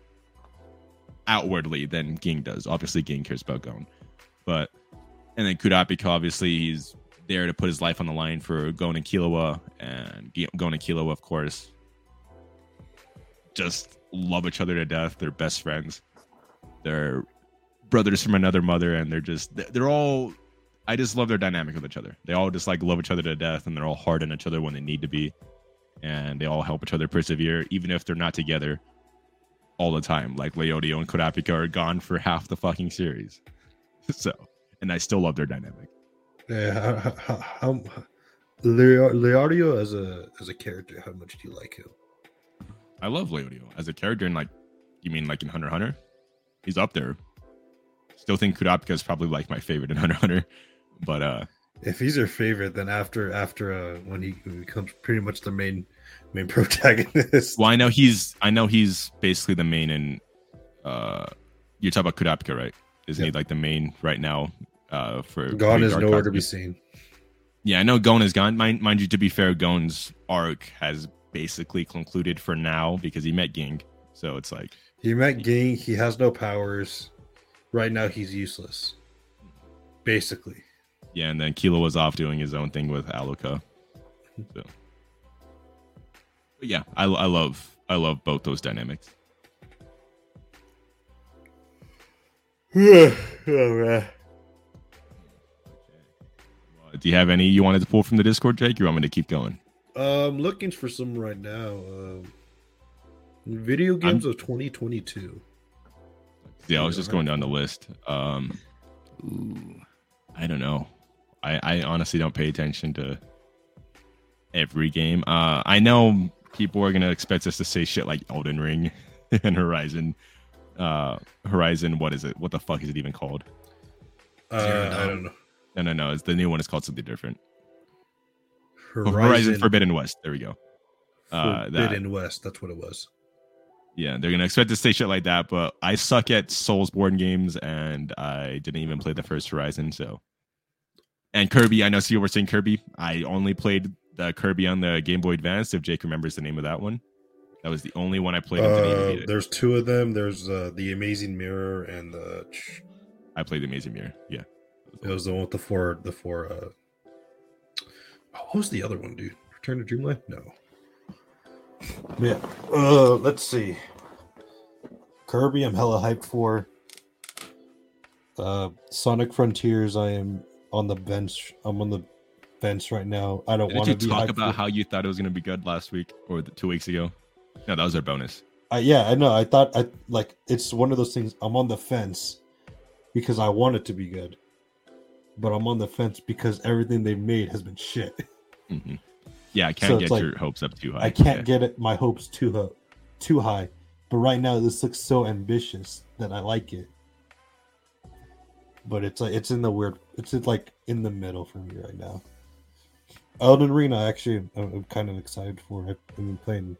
outwardly, than Ging does. Obviously, Ging cares about Gon, but and then Kurapika, obviously, he's there to put his life on the line for Gon and Killua, and Gon and Killua, of course, just love each other to death. They're best friends. They're brothers from another mother, and they're just they're all. I just love their dynamic with each other. They all just like love each other to death, and they're all hard on each other when they need to be, and they all help each other persevere, even if they're not together all the time. Like Leorio and Kurapika are gone for half the fucking series, *laughs* so and I still love their dynamic. Yeah, how, how, how Leorio as a as a character, how much do you like him? I love Leorio as a character, and like, you mean like in Hunter Hunter? He's up there still think Kurapika is probably like my favorite in *laughs* Hunter Hunter, but uh, if he's your favorite, then after after uh, when he becomes pretty much the main main *laughs* protagonist. Well, I know he's I know he's basically the main in. Uh, you're talking about Kurapika, right? Isn't yep. he like the main right now? Uh, for Gon is nowhere to be seen. Yeah, I know Gon is gone. Mind, mind you, to be fair, Gon's arc has basically concluded for now because he met Ging. So it's like he met Ging. He has no powers right now he's useless. Basically. Yeah, and then Killua was off doing his own thing with Alluka. So. But yeah, I, I love I love both those dynamics. *sighs* man. Do you have any you wanted to pull from the Discord, Jake? You want me to keep going? I'm looking for some right now. Um, video games I'm, of 2022. Yeah, I was just going down the list. Um, ooh, I don't know. I, I honestly don't pay attention to every game. Uh, I know people are gonna expect us to say shit like Elden Ring *laughs* and Horizon. Uh, Horizon, what is it? What the fuck is it even called? Uh, I don't know. No, no, no. It's the new one is called something different. Horizon, Horizon Forbidden West. There we go. Uh, Forbidden that. West. That's what it was. Yeah, they're gonna expect to say shit like that, but I suck at Soulsborne games, and I didn't even play the first Horizon. So, and Kirby, I know see, you were saying Kirby. I only played the Kirby on the Game Boy Advance. If Jake remembers the name of that one, that was the only one I played. Uh, there's two of them. There's uh, the Amazing Mirror and the. I played the Amazing Mirror. Yeah, it was the one with the four. The four. Uh... Oh, what was the other one, dude? Return to Dreamland? No. Yeah. Uh, let's see. Kirby, I'm hella hyped for. Uh, Sonic Frontiers, I am on the bench. I'm on the bench right now. I don't want to talk about for... how you thought it was going to be good last week or the, two weeks ago. No, that was our bonus. Yeah, I know. I thought I like it's one of those things. I'm on the fence because I want it to be good, but I'm on the fence because everything they've made has been shit. Mm-hmm. Yeah, I can't so get like, your hopes up too high. I can't yeah. get it, my hopes too high, too high. But right now, this looks so ambitious that I like it. But it's like it's in the weird. It's like in the middle for me right now. Elden Ring, I actually I'm kind of excited for. I've been playing.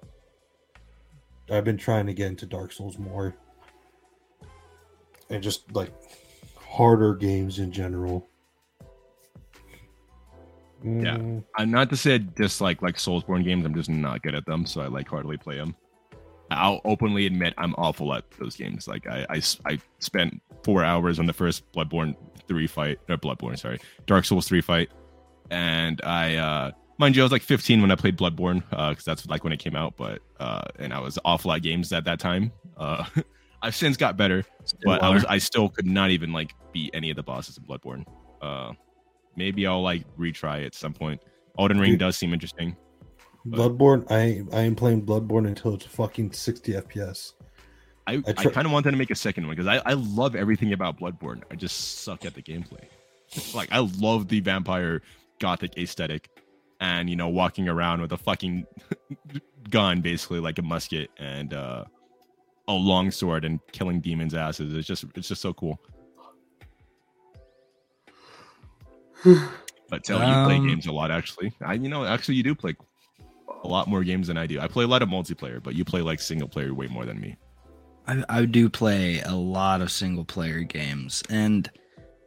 I've been trying to get into Dark Souls more, and just like harder games in general. Yeah, mm. I'm not to say I dislike like Soulsborne games. I'm just not good at them, so I like hardly play them. I'll openly admit I'm awful at those games. Like I, I, I spent four hours on the first Bloodborne three fight, or Bloodborne, sorry, Dark Souls three fight, and I, uh, mind you, I was like 15 when I played Bloodborne, because uh, that's like when it came out. But uh, and I was awful at games at that time. Uh, *laughs* I've since got better, but I was, I still could not even like beat any of the bosses in Bloodborne. Uh, maybe I'll like retry at some point. Elden Ring does seem interesting. But... Bloodborne, I I am playing Bloodborne until it's fucking 60 FPS. I, I, I kind of wanted to make a second one because I, I love everything about Bloodborne. I just suck at the gameplay. like I love the vampire gothic aesthetic and you know walking around with a fucking *laughs* gun basically like a musket and uh a long sword and killing demons asses. It's just it's just so cool. *sighs* but tell um, you play games a lot actually. I you know actually you do play a lot more games than I do. I play a lot of multiplayer, but you play like single player way more than me. I, I do play a lot of single player games, and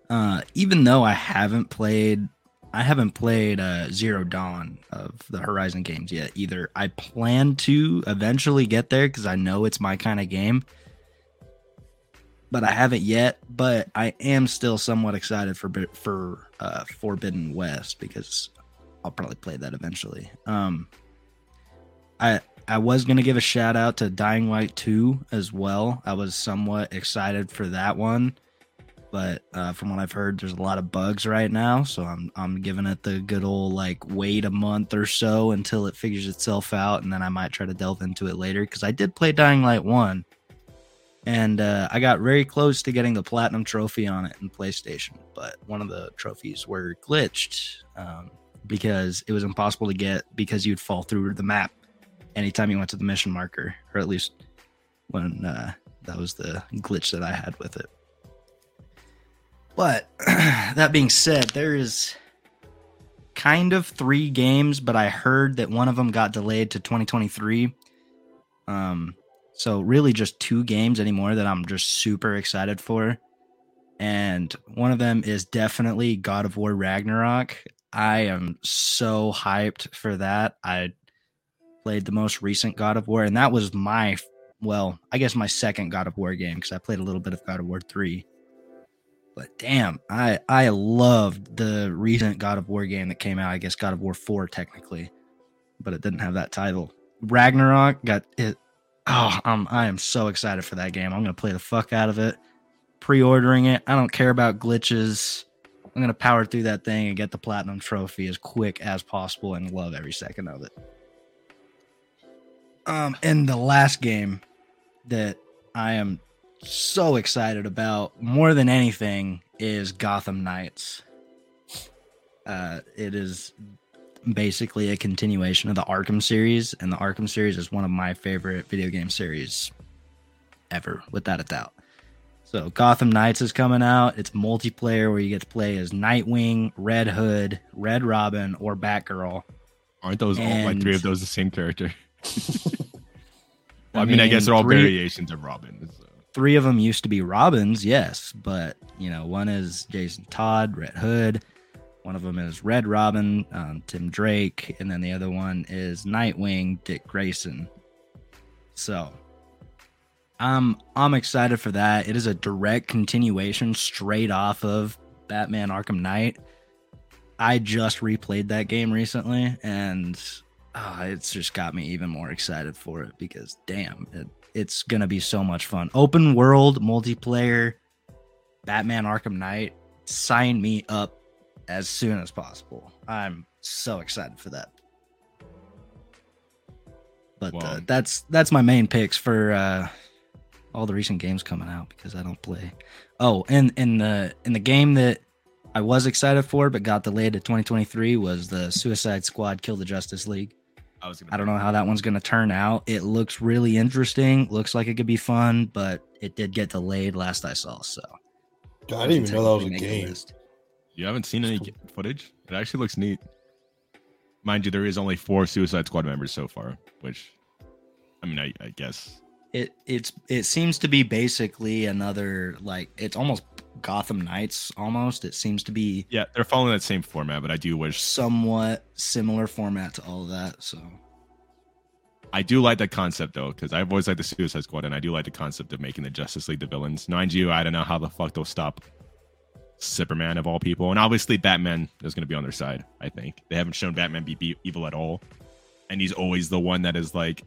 uh, even though I haven't played, I haven't played uh, Zero Dawn of the Horizon games yet either. I plan to eventually get there because I know it's my kind of game, but I haven't yet. But I am still somewhat excited for for uh, Forbidden West because I'll probably play that eventually. Um, I I was gonna give a shout out to Dying Light 2 as well. I was somewhat excited for that one, but uh, from what I've heard, there's a lot of bugs right now, so I'm I'm giving it the good old like wait a month or so until it figures itself out, and then I might try to delve into it later because I did play Dying Light 1, and uh, I got very close to getting the platinum trophy on it in PlayStation, but one of the trophies were glitched um, because it was impossible to get because you'd fall through the map anytime you went to the mission marker, or at least when uh, that was the glitch that I had with it. But *clears throat* that being said, there is kind of three games, but I heard that one of them got delayed to 2023. Um, so really just two games anymore that I'm just super excited for. And one of them is definitely God of War Ragnarok. I am so hyped for that. I played the most recent God of War, and that was my well, I guess my second God of War game because I played a little bit of God of War three. But damn, I I loved the recent God of War game that came out. I guess God of War four technically, but it didn't have that title. Ragnarok got it. Oh, I'm I am so excited for that game. I'm gonna play the fuck out of it. Pre-ordering it. I don't care about glitches. I'm gonna power through that thing and get the platinum trophy as quick as possible and love every second of it. Um, and the last game that I am so excited about more than anything is Gotham Knights. Uh, it is basically a continuation of the Arkham series, and the Arkham series is one of my favorite video game series ever, without a doubt. So Gotham Knights is coming out. It's multiplayer where you get to play as Nightwing, Red Hood, Red Robin, or Batgirl. Aren't those all like three of those the same character? I *laughs* well, I mean, I guess they're all three- variations of Robin. so. three of them used to be Robins, yes, but you know, one is Jason Todd, Red Hood. One of them is Red Robin, um, Tim Drake, and then the other one is Nightwing, Dick Grayson. So, I'm I'm excited for that. It is a direct continuation, straight off of Batman Arkham Knight. I just replayed that game recently, and oh, it's just got me even more excited for it because damn, it, it's gonna be so much fun. Open world multiplayer, Batman Arkham Knight. Sign me up as soon as possible. I'm so excited for that. But uh, that's that's my main picks for uh, all the recent games coming out because I don't play. Oh, and in the in the game that I was excited for but got delayed to 2023 was the Suicide Squad Kill the Justice League. I was gonna I don't know how that one's going to turn out. It looks really interesting. Looks like it could be fun, but it did get delayed last I saw. So I didn't even know that was a Technically make the game. list. You haven't seen any footage? It actually looks neat. Mind you, there is only four Suicide Squad members so far, which, I mean, I, I guess. It it's it seems to be basically another like it's almost Gotham Knights almost. It seems to be Yeah, they're following that same format, but I do wish somewhat similar format to all of that. So I do like that concept though, because I've always liked the Suicide Squad, and I do like the concept of making the Justice League the villains. Mind you, I don't know how the fuck they'll stop Superman of all people, and obviously Batman is going to be on their side. I think they haven't shown Batman be, be evil at all, and he's always the one that is like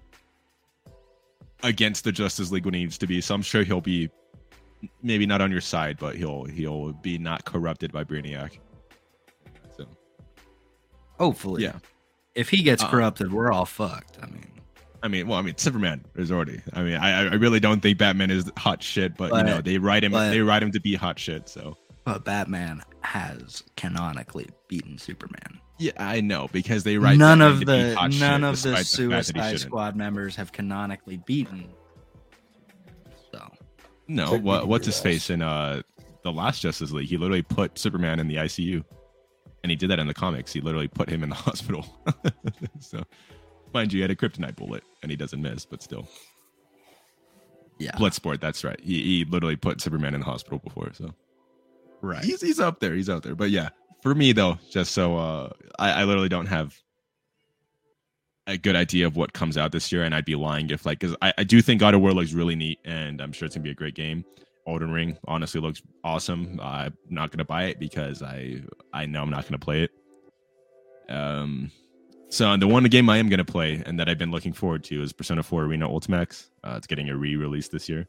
against the Justice League when he needs to be. So I'm sure he'll be maybe not on your side, but he'll he'll be not corrupted by Brainiac. So hopefully, yeah. if he gets Uh-uh. corrupted, we're all fucked. I mean, I mean, well, I mean, Superman is already. I mean, I I really don't think Batman is hot shit, but, you know, they write him. but- they write him to be hot shit. So but Batman has canonically beaten Superman. yeah, I know because they write none of the none of the despite fact that he Suicide shouldn't. Squad members have canonically beaten. So No, Technically, what what's his face in uh the last Justice League? He literally put Superman in the ICU, and he did that in the comics. He literally put him in the *laughs* hospital. *laughs* so, mind you, he had a kryptonite bullet, and he doesn't miss, but still. Yeah. Bloodsport. That's right. He, he literally put Superman in the hospital before. So Right. he's he's up there. He's out there. But yeah, for me though, just so uh, I, I literally don't have a good idea of what comes out this year, and I'd be lying if like because I, I do think God of War looks really neat, and I'm sure it's gonna be a great game. Elden Ring honestly looks awesome. I'm not gonna buy it because I I know I'm not gonna play it. Um, so the one game I am gonna play and that I've been looking forward to is Persona 4 Arena Ultimax. Uh, it's getting a re-release this year.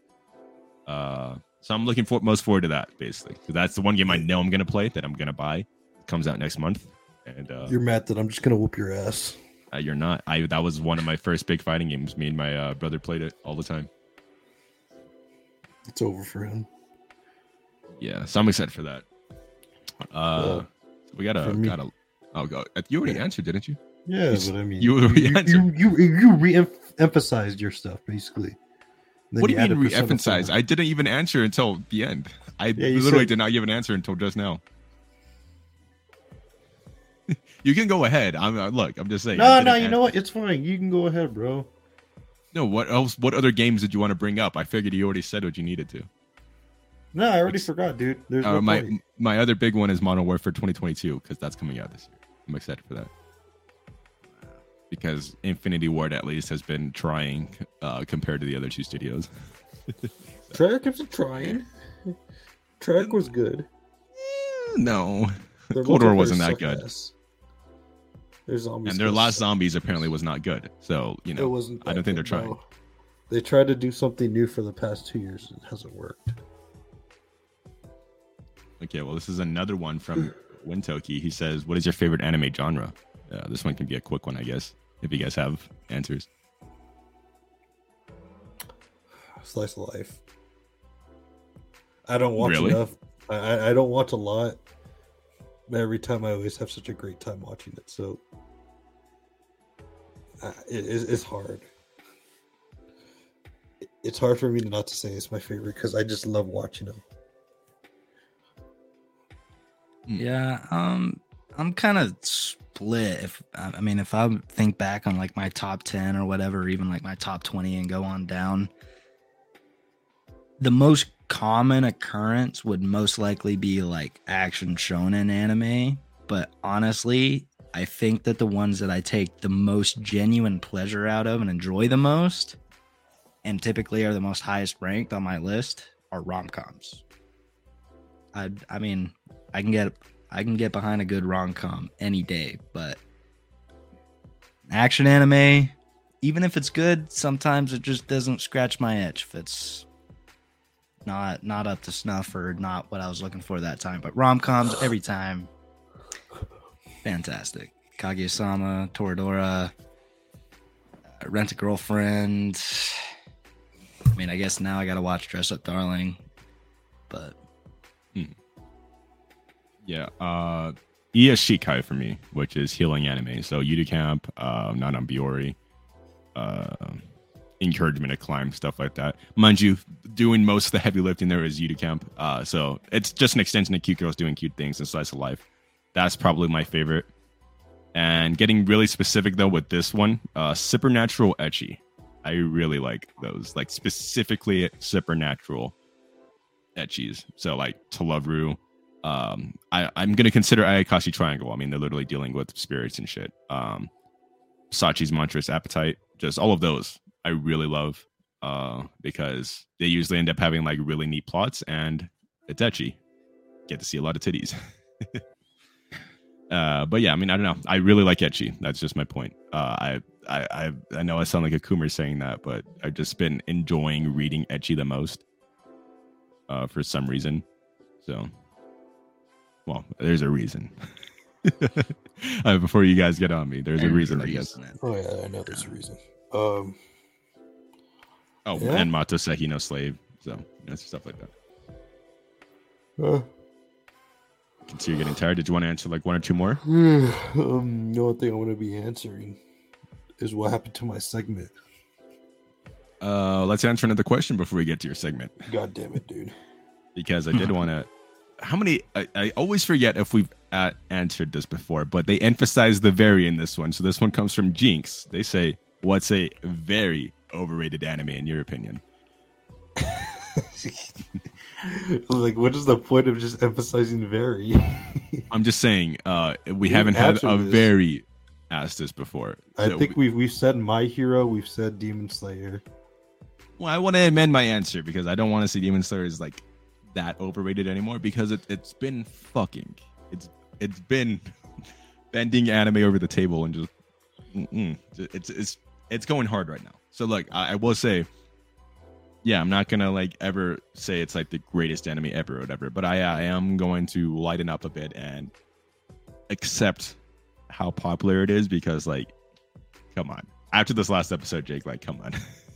Uh, so I'm looking for most forward to that basically because that's the one game I know I'm gonna play that I'm gonna buy. It comes out next month, and uh, You're mad that I'm just gonna whoop your ass. uh, you're not. I that was one of my first big fighting games. Me and my uh, brother played it all the time. It's over for him. Yeah, so I'm excited for that. Uh, we gotta me- gotta. Oh, go. You already Yeah. answered, didn't you? Yeah, You but I mean, you you already you answered. you, you, you re-emphasized your stuff basically. What do you mean added re-emphasize? I didn't even answer until the end. I Yeah, literally said- did not give an answer until just now. *laughs* you can go ahead. I'm uh, look. I'm just saying. No, no, you know what? It's fine. You can go ahead, bro. No, what else? What other games did you want to bring up? I figured you already said what you needed to. No, I already It's- forgot, dude. There's Uh, no my point. my other big one is Modern Warfare 2022 because that's coming out this year. I'm excited for that because Infinity Ward at least has been trying uh, compared to the other two studios. *laughs* Treyarch keeps trying. Treyarch was good. No, Their Cold War wasn't that good. Their zombies. and their last zombies apparently was not good. So you know, It wasn't. I don't think they're trying. no. They tried to do something new for the past two years. And it hasn't worked. Okay, well, this is another one from Wintoki. He says, "What is your favorite anime genre?" Uh, this one can be a quick one, I guess, if you guys have answers. Slice of life. I don't watch Really? enough. I, I I don't watch a lot. But every time I always have such a great time watching it. So uh, it, it's- it's hard. It- It's hard for me not to say it's my favorite because I just love watching them. Yeah, um, I'm kind of split. If I mean, if I think back on like my top ten or whatever, even like my top twenty and go on down, the most common occurrence would most likely be like action shonen anime. But honestly, I think that the ones that I take the most genuine pleasure out of and enjoy the most, and typically are the most highest ranked on my list, are rom coms. I, I mean, I can get I can get behind a good rom com any day, but action anime, even if it's good, sometimes it just doesn't scratch my itch if it's not not up to snuff or not what I was looking for that time. But rom coms every time, fantastic. Kaguya-sama, Toradora, uh, Rent a Girlfriend. I mean, I guess now I gotta watch Dress Up Darling, but Yeah, uh Shikai for me, which is healing anime. So Yuru Camp, uh Non Non Biyori, uh encouragement to climb, stuff like that. Mind you, doing most of the heavy lifting there is Yuru Uh so it's just an extension of cute girls doing cute things and slice of life. That's probably my favorite. And getting really specific though with this one, uh Supernatural Ecchi. I really like those, like specifically Supernatural ecchis. So like To Love Ru, um I, I'm gonna consider Ayakashi Triangle. I mean, they're literally dealing with spirits and shit. Um Sachi's Monstrous Appetite, just all of those I really love. Uh because they usually end up having like really neat plots and it's ecchi. Get to see a lot of titties. *laughs* uh but yeah, I mean I don't know. I really like ecchi. That's just my point. Uh I I I, I know I sound like a coomer saying that, but I've just been enjoying reading ecchi the most. Uh for some reason. So well, there's a reason. *laughs* uh, before you guys get on me, there's a reason, I guess. Oh yeah, I know there's a reason. Um, Oh, Yeah. and Mato Seihei no slave. So you know, stuff like that. uh, I can see you're getting tired. Did you want to answer like one or two more? *sighs* um, the only thing I want to be answering is what happened to my segment. Uh, let's answer another question before we get to your segment, God damn it, dude. because I did *laughs* want to. How many? I, I always forget if we've uh, answered this before, but they emphasize the very in this one. So this one comes from Jinx. They say, "What's a very overrated anime in your opinion?" *laughs* like, what is the point of just emphasizing very? *laughs* I'm just saying, uh, we haven't had a this. very asked this before. I So think we've we've said my hero, we've said Demon Slayer. Well, I want to amend my answer because I don't want to see Demon Slayer is like that overrated anymore because it, it's been fucking it's it's been *laughs* bending anime over the table and just mm-mm. it's it's it's going hard right now. So look, I, I will say, yeah, I'm not gonna like ever say it's like the greatest anime ever or whatever, but I I am going to lighten up a bit and accept how popular it is because like, come on, after this last episode, Jake, like, come on.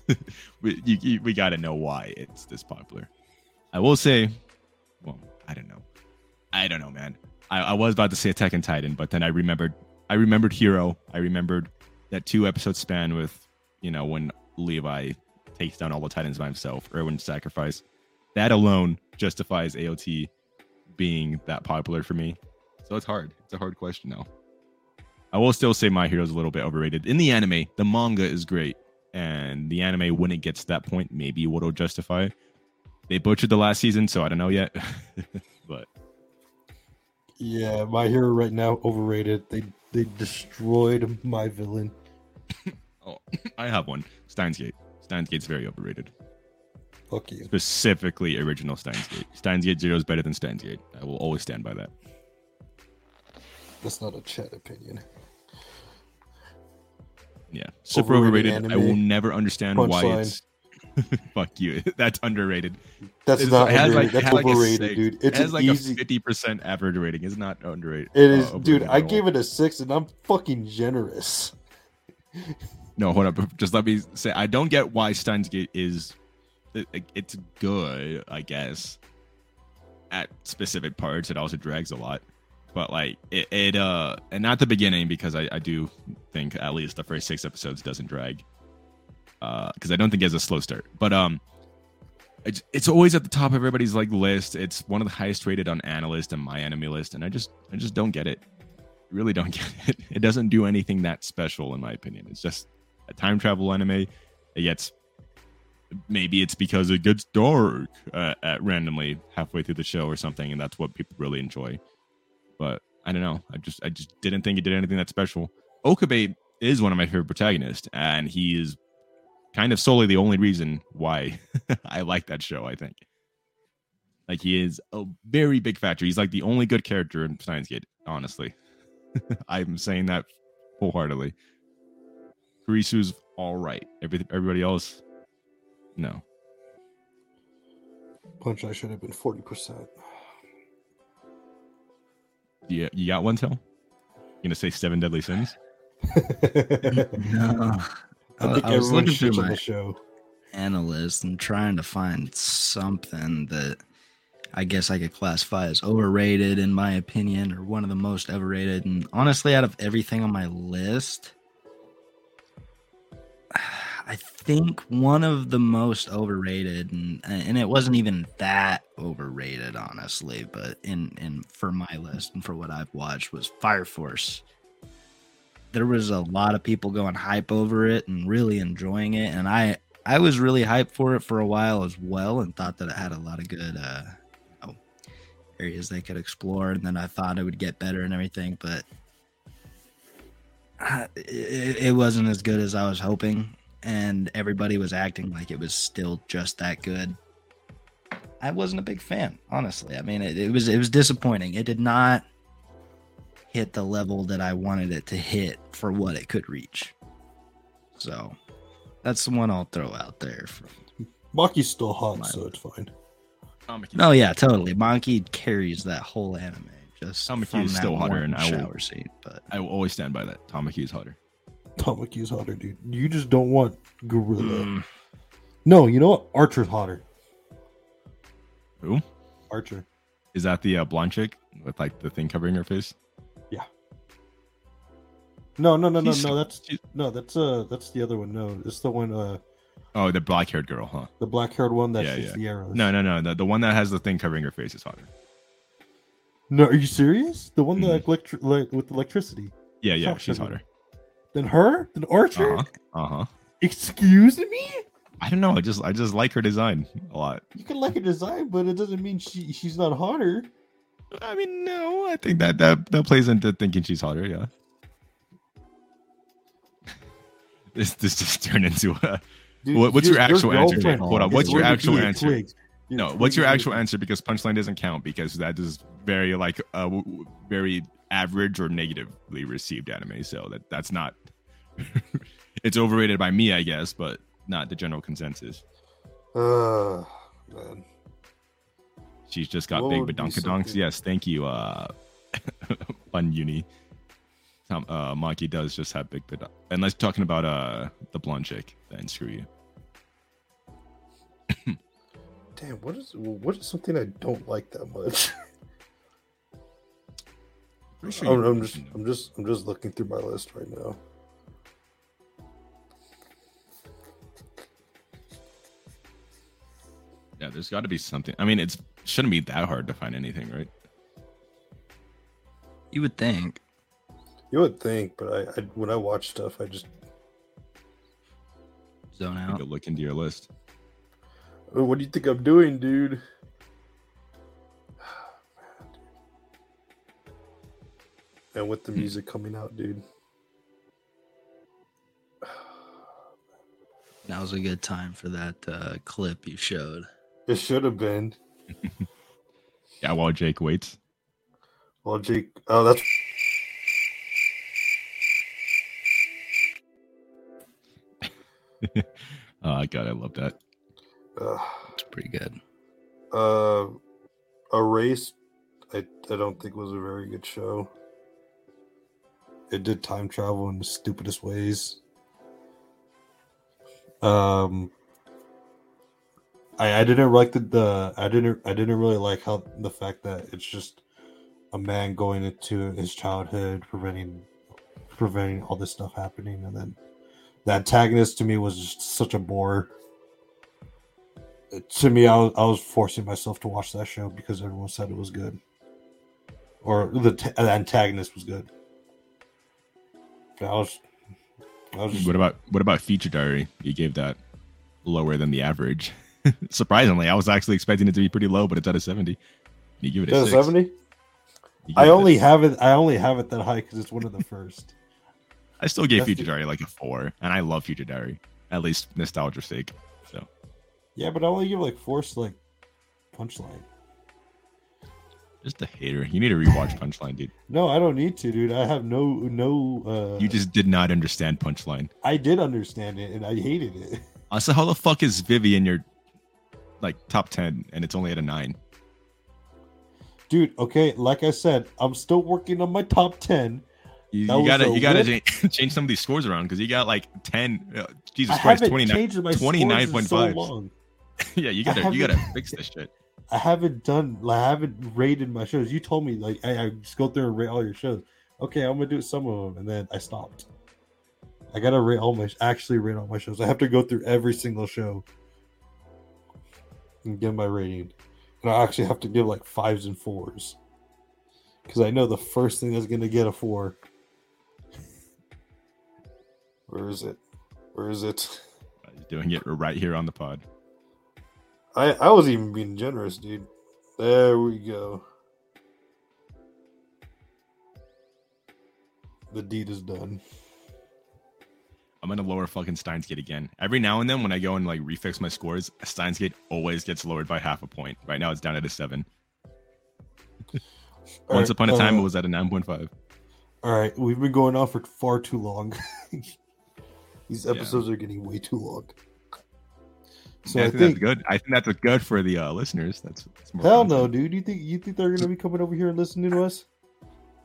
*laughs* we you, you, we got to know why it's this popular. I will say, well, I don't know, I don't know, man. I, I was about to say Attack on Titan, but then I remembered, I remembered Hero. I remembered that two episode span with, you know, when Levi takes down all the Titans by himself, Erwin's sacrifice. That alone justifies AOT being that popular for me. So it's hard. It's a hard question though. I will still say My Hero's a little bit overrated. In the anime, the manga is great and the anime when it gets to that point maybe what'll justify it. They butchered the last season so i don't know yet. *laughs* But Yeah, my hero right now overrated. They they destroyed my villain. *laughs* oh i have one. Steins gate. Steins gate's very overrated. Fuck you. specifically original steins gate. Steins gate zero is better than steins gate. I will always stand by that. That's not a chat opinion. yeah. Super Overrated overrated, i will never understand why it's *laughs* fuck you *laughs* that's underrated That's It's- not it underrated. like, That's has like overrated, dude. it It's has like easy. a 50% average rating it's not underrated It is, uh, dude. I gave it a six, and I'm fucking generous. No, hold up. *laughs* Just let me say, I don't get why Steins Gate is. it- it- It's good, I guess. At specific parts, it also drags a lot, but like it, it uh, and not the beginning because I, I do think at least the first six episodes doesn't drag. Uh, because I don't think it has a slow start, but um, it's it's always at the top of everybody's like list. It's one of the highest rated on AniList and MyAnimeList, and I just I just don't get it. Really don't *laughs* get it. It doesn't do anything that special in my opinion. It's just a time travel anime. It gets maybe it's because it gets dark uh, at randomly halfway through the show or something, and that's what people really enjoy. But I don't know. I just I just didn't think it did anything that special. Okabe is one of my favorite protagonists, and he is kind of solely the only reason why *laughs* I like that show. I think. Like he is a very big factor. He's like the only good character in Steins Gate, honestly. *laughs* I'm saying that wholeheartedly. Kurisu's all right. Every, everybody else, no. Punch, I should have been forty percent. Yeah, you got one, Tell? You gonna say Seven Deadly Sins? *laughs* No. I think I was looking through my show. AniList and trying to find something that I guess I could classify as overrated in my opinion or one of the most overrated. And honestly, out of everything on my list, *sighs* I think one of the most overrated and and it wasn't even that overrated honestly, but in in for my list and for what I've watched was Fire Force. There was a lot of people going hype over it and really enjoying it and I I was really hyped for it for a while as well and thought that it had a lot of good uh areas they could explore and then I thought it would get better and everything but uh, it, it wasn't as good as I was hoping and everybody was acting like it was still just that good. I wasn't a big fan, honestly. I mean, it, it was it was disappointing. It did not hit the level that I wanted it to hit for what it could reach. So that's the one I'll throw out there. From, Maki's still hot, My- so it's fine. Oh yeah, totally. Monkey carries that whole anime just Tamaki from is still hotter, one and I will- shower scene. But I will always stand by that. Tamaki is hotter. Tamaki's hotter, dude. You just don't want Gorilla. mm, No, you know what? Archer's hotter. Who Archer. is that? The uh, blonde chick with like the thing covering her face? No, no, no, no, no. That's no, that's uh, that's the other one. No, it's the one, uh, Oh, the black haired girl, huh? the black haired one that Yeah, shoots yeah. the arrows. No, no, no. The, the one that has the thing covering her face is hotter. no. Are you serious? The one that electri- like with electricity. Yeah, yeah, Fuck she's hotter. Then her? Then Archer? Uh huh. Uh huh. Excuse me? I don't know. I just I just like her design a lot. You can like her design, but it doesn't mean she she's not hotter. I mean, no, I think that that that plays into thinking she's hotter. Yeah. This this just *laughs* turned into a. Dude, What- what's your actual answer? Hold on, what's your actual answer? No, what's your actual answer? Because punchline doesn't count because that is very like uh, very average or negatively received anime. So that that's not. *laughs* it's overrated by me, I guess, but not the general consensus. Uh, man. She's just got What big badonkadonks. Yes, thank you, uh, *laughs* Fun Uni. Tom, uh, Monkey does just have big badonk. Unless talking about uh the blonde chick, then screw you. *coughs* Damn, what is what is something I don't like that much? *laughs* Pretty sure I'm, I'm just I'm just I'm just looking through my list right now. yeah, there's got to be something. I mean, it's shouldn't be that hard to find anything, right? You would think. You would think, but I, I when I watch stuff, I just Zone Take out. a look into your list. What do you think I'm doing, dude? *sighs* And with the Hmm. music coming out, dude. Now's a good time for that uh, clip you showed. It should have been. *laughs* Yeah, while Jake waits. While Jake. Oh, that's *laughs* Oh God, I love that. uh, It's pretty good. uh, Erased. I I don't think was a very good show. It did time travel in the stupidest ways. Um, I I didn't like the, the I didn't I didn't really like how the fact that it's just a man going into his childhood preventing preventing all this stuff happening and then the antagonist to me was just such a bore to me I was, I was forcing myself to watch that show because everyone said it was good or the, t- the antagonist was good i was i was just, What about what about Future Diary? You gave that lower than the average. *laughs* Surprisingly, I was actually expecting it to be pretty low, but it's at a seventy. You give it a 70 i only have it i only have it that high because it's one of the *laughs* first I still gave That's Future Diary like a four, and I love Future Diary, at least nostalgia's sake. So yeah but i only give like force like punchline just a hater. You need to rewatch *laughs* Punchline, dude. no i don't need to dude i have no no uh You just did not understand Punchline. i did understand it and i hated it Also, how the fuck is Vivy in your like top ten, and it's only at a nine? dude okay like i said i'm still working on my top 10 You, you gotta you gotta whip. *laughs* change some of these scores around because you got like ten. Uh, Jesus i Christ, haven't twenty nine. changed my scores in 29.5. so long *laughs* yeah, you gotta you gotta fix this shit. *laughs* I haven't done, I haven't rated my shows. You told me like I, I just go through and rate all your shows. Okay, I'm gonna do some of them, and then I stopped. I gotta rate all my, actually rate all my shows. I have to go through every single show and give my rating, and I actually have to give like fives and fours because I know the first thing that's gonna get a four. Where is it? Where is it? He's doing it right here on the pod. I I was even being generous, dude. There we go. The deed is done. I'm gonna lower fucking Steins Gate again. Every now and then, when I go and like refix my scores, Steins Gate always gets lowered by half a point. Right now, it's down at a seven. Once Alright, upon a time, uh, it was at a nine point five. All right, we've been going on for far too long. *laughs* These Yeah. episodes are getting way too long. So I, I think, think, that's good. I think that's good for the uh, listeners. That's, that's more hell content. no, dude. You think you think they're gonna be coming over here and listening to us?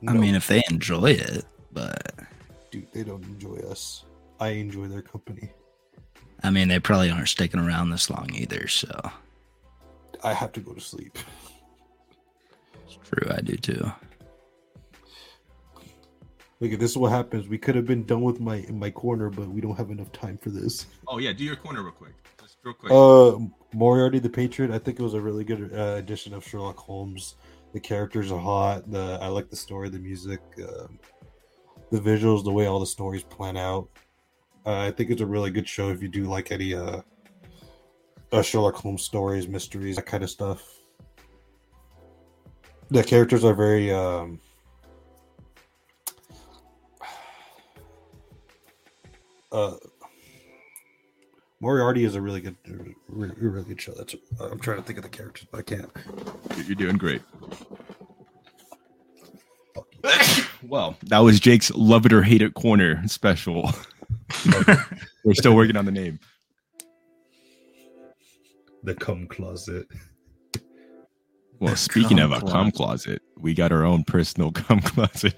I mean, if they enjoy it, but dude, they don't enjoy us. I enjoy their company. I mean, they probably aren't sticking around this long either. So I have to go to sleep. it's true. I do too. Look, this is what happens. We could have been done with my in my corner, but we don't have enough time for this. Oh yeah, do your corner real quick. Just real quick. Uh, Moriarty the Patriot. I think it was a really good uh, addition of Sherlock Holmes. The characters are hot. The I like the story, the music, um the visuals, the way all the stories plan out. Uh, I think it's a really good show if you do like any uh uh, Sherlock Holmes stories, mysteries, that kind of stuff. The characters are very um, uh, Moriarty is a really good, really, really good show. That's I'm trying to think of the characters, but I can't. You're doing great. *coughs* well, that was Jake's love it or hate it corner special. *laughs* We're still working on the name. The cum closet. Well, speaking cum of a cum closet, we got our own personal *laughs* cum closet.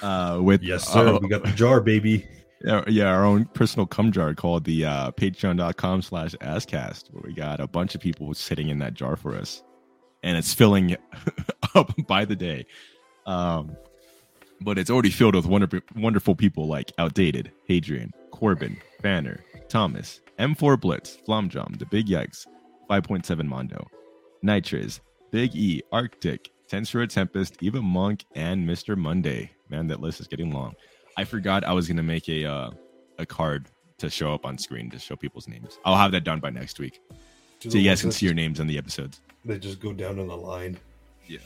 Uh, with Yes, sir. uh, we got the jar, baby. Yeah, our own personal cum jar called the uh, patreon.com slash asscast, where we got a bunch of people sitting in that jar for us. And it's filling *laughs* up by the day. Um, but it's already filled with wonderful, wonderful people like Outdated, Hadrian, Corbin, Banner, Thomas, M4 Blitz, Flomjom, The Big Yikes, 5.7 Mondo, Nitrous, Big E, Arctic, Tensura Tempest, Eva Monk, and Mr. Monday. Man, that list is getting long. I forgot I was gonna make a uh, a card to show up on screen to show people's names. I'll have that done by next week, so you guys can see your names on the episodes. They just go down on the line. Yeah.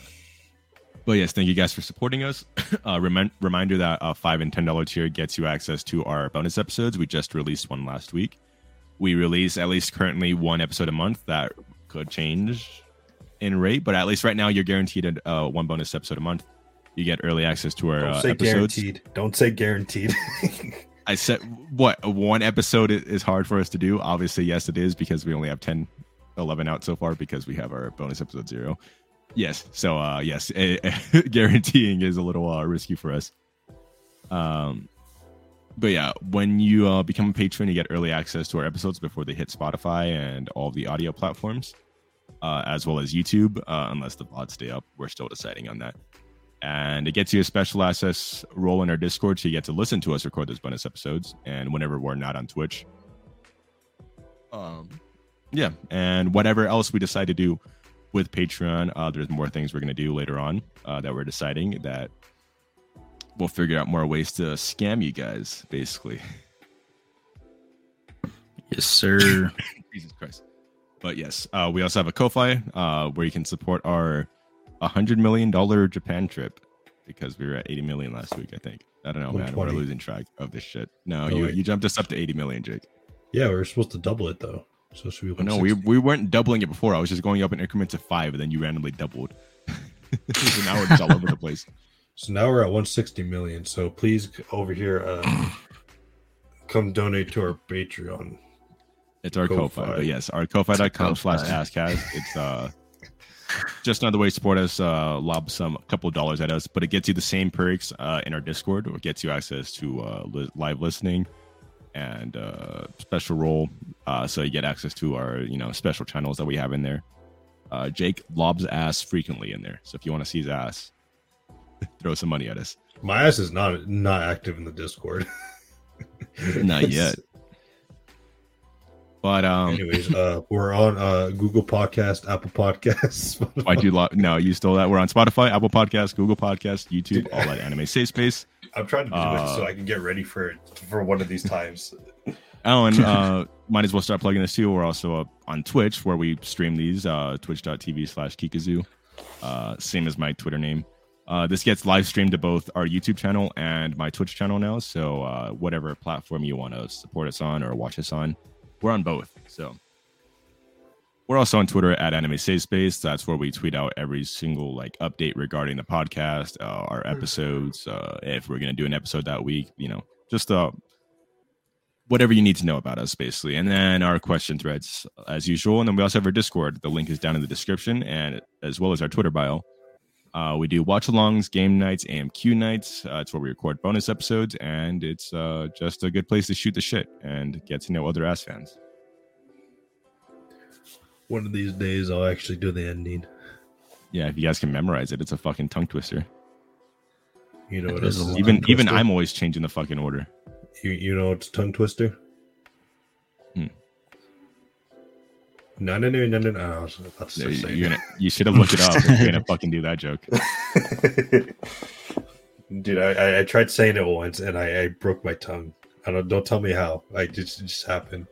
But yes, thank you guys for supporting us. *coughs* Uh, remind, reminder that uh, five and ten dollar tier gets you access to our bonus episodes. We just released one last week. We release at least currently one episode a month. That could change in rate, but at least right now you're guaranteed a, uh, one bonus episode a month. You get early access to our Don't uh, say episodes. guaranteed. Don't say guaranteed. *laughs* I said what one episode is hard for us to do. Obviously, yes, it is because we only have 10, 11 out so far because we have our bonus episode zero. Yes, so uh, yes, *laughs* eh, guaranteeing is a little uh, risky for us. Um, but yeah, when you uh, become a patron, you get early access to our episodes before they hit Spotify and all the audio platforms, uh, as well as YouTube. Uh, unless the VODs stay up, we're still deciding on that and it gets you a special access role in our Discord, so you get to listen to us record those bonus episodes, and whenever we're not on Twitch. Um, yeah, and whatever else we decide to do with Patreon, uh, there's more things we're gonna do later on uh, that we're deciding that we'll figure out more ways to scam you guys, basically. Yes, sir. *coughs* Jesus Christ. But yes, uh, we also have a Ko-fi uh, where you can support our $100 million Japan trip because we were at 80 million last week, I think. I don't know, man. We're losing track of this shit. No, Oh, you, wait. you jumped us up to 80 million, Jake. yeah, we were supposed to double it though. So should we? Oh, no, we, we weren't doubling it before. I was just going up in increments of five, and then you randomly doubled. *laughs* so now we're just all over the place. *laughs* So now we're at 160 million. So please over here, uh, *clears throat* come donate to our Patreon. It's our Ko-fi. Ko-fi. But yes, our Ko-fi.com slash. Askcast. It's uh just another way to support us, uh lob some a couple of dollars at us, but it gets you the same perks uh in our Discord or gets you access to uh li- live listening and uh special role. Uh so you get access to our, you know, special channels that we have in there. Uh Jake lobs ass frequently in there. So if you want to see his ass, *laughs* throw some money at us. My ass is not not active in the Discord. Not *laughs* yet. But um Anyways, uh, we're on uh, Google Podcast, Apple Podcasts. *laughs* I do lo- no, you stole that. We're on Spotify, Apple Podcasts, Google Podcasts, YouTube, Dude. all at Anime Safe Space. I'm trying to do Uh, it so I can get ready for for one of these times. Oh, and *laughs* uh, might as well start plugging this too. We're also up on Twitch where we stream these, uh, twitch.tv slash Kikazoo. Uh, same as my Twitter name. Uh, this gets live streamed to both our YouTube channel and my Twitch channel now. So, uh, whatever platform you want to support us on or watch us on, we're on both. So, we're also on Twitter at Anime Safe Space. That's where we tweet out every single like update regarding the podcast, uh, our episodes, uh, if we're gonna do an episode that week. You know, just uh, whatever you need to know about us, basically. And then our question threads, as usual. And then we also have our Discord. The link is down in the description, and as well as our Twitter bio. Uh, we do watch alongs, game nights, AMQ nights. Uh, it's where we record bonus episodes, and it's uh, just a good place to shoot the shit and get to know other ass fans. One of these days, I'll actually do the ending. Yeah, if you guys can memorize it, it's a fucking tongue twister. You know what It is is. Even even? I'm always changing the fucking order. You, you know it's tongue twister? No, no, no, no, no, no. I was about You, say you're gonna, you should have looked it up. You're gonna fucking do that joke. *laughs* Dude, I, I, I tried saying it once and I, I broke my tongue. I don't don't tell me how. I just it just happened.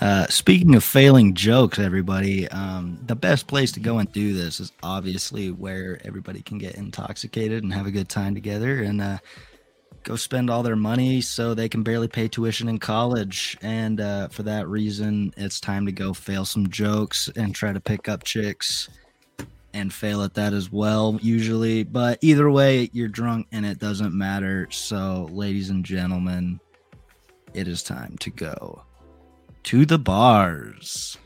Uh, speaking of failing jokes, everybody, um, the best place to go and do this is obviously where everybody can get intoxicated and have a good time together and uh, go spend all their money so they can barely pay tuition in college. And uh, for that reason, it's time to go fail some jokes and try to pick up chicks and fail at that as well, usually. But either way, you're drunk and it doesn't matter. So, ladies and gentlemen, it is time to go to the bars.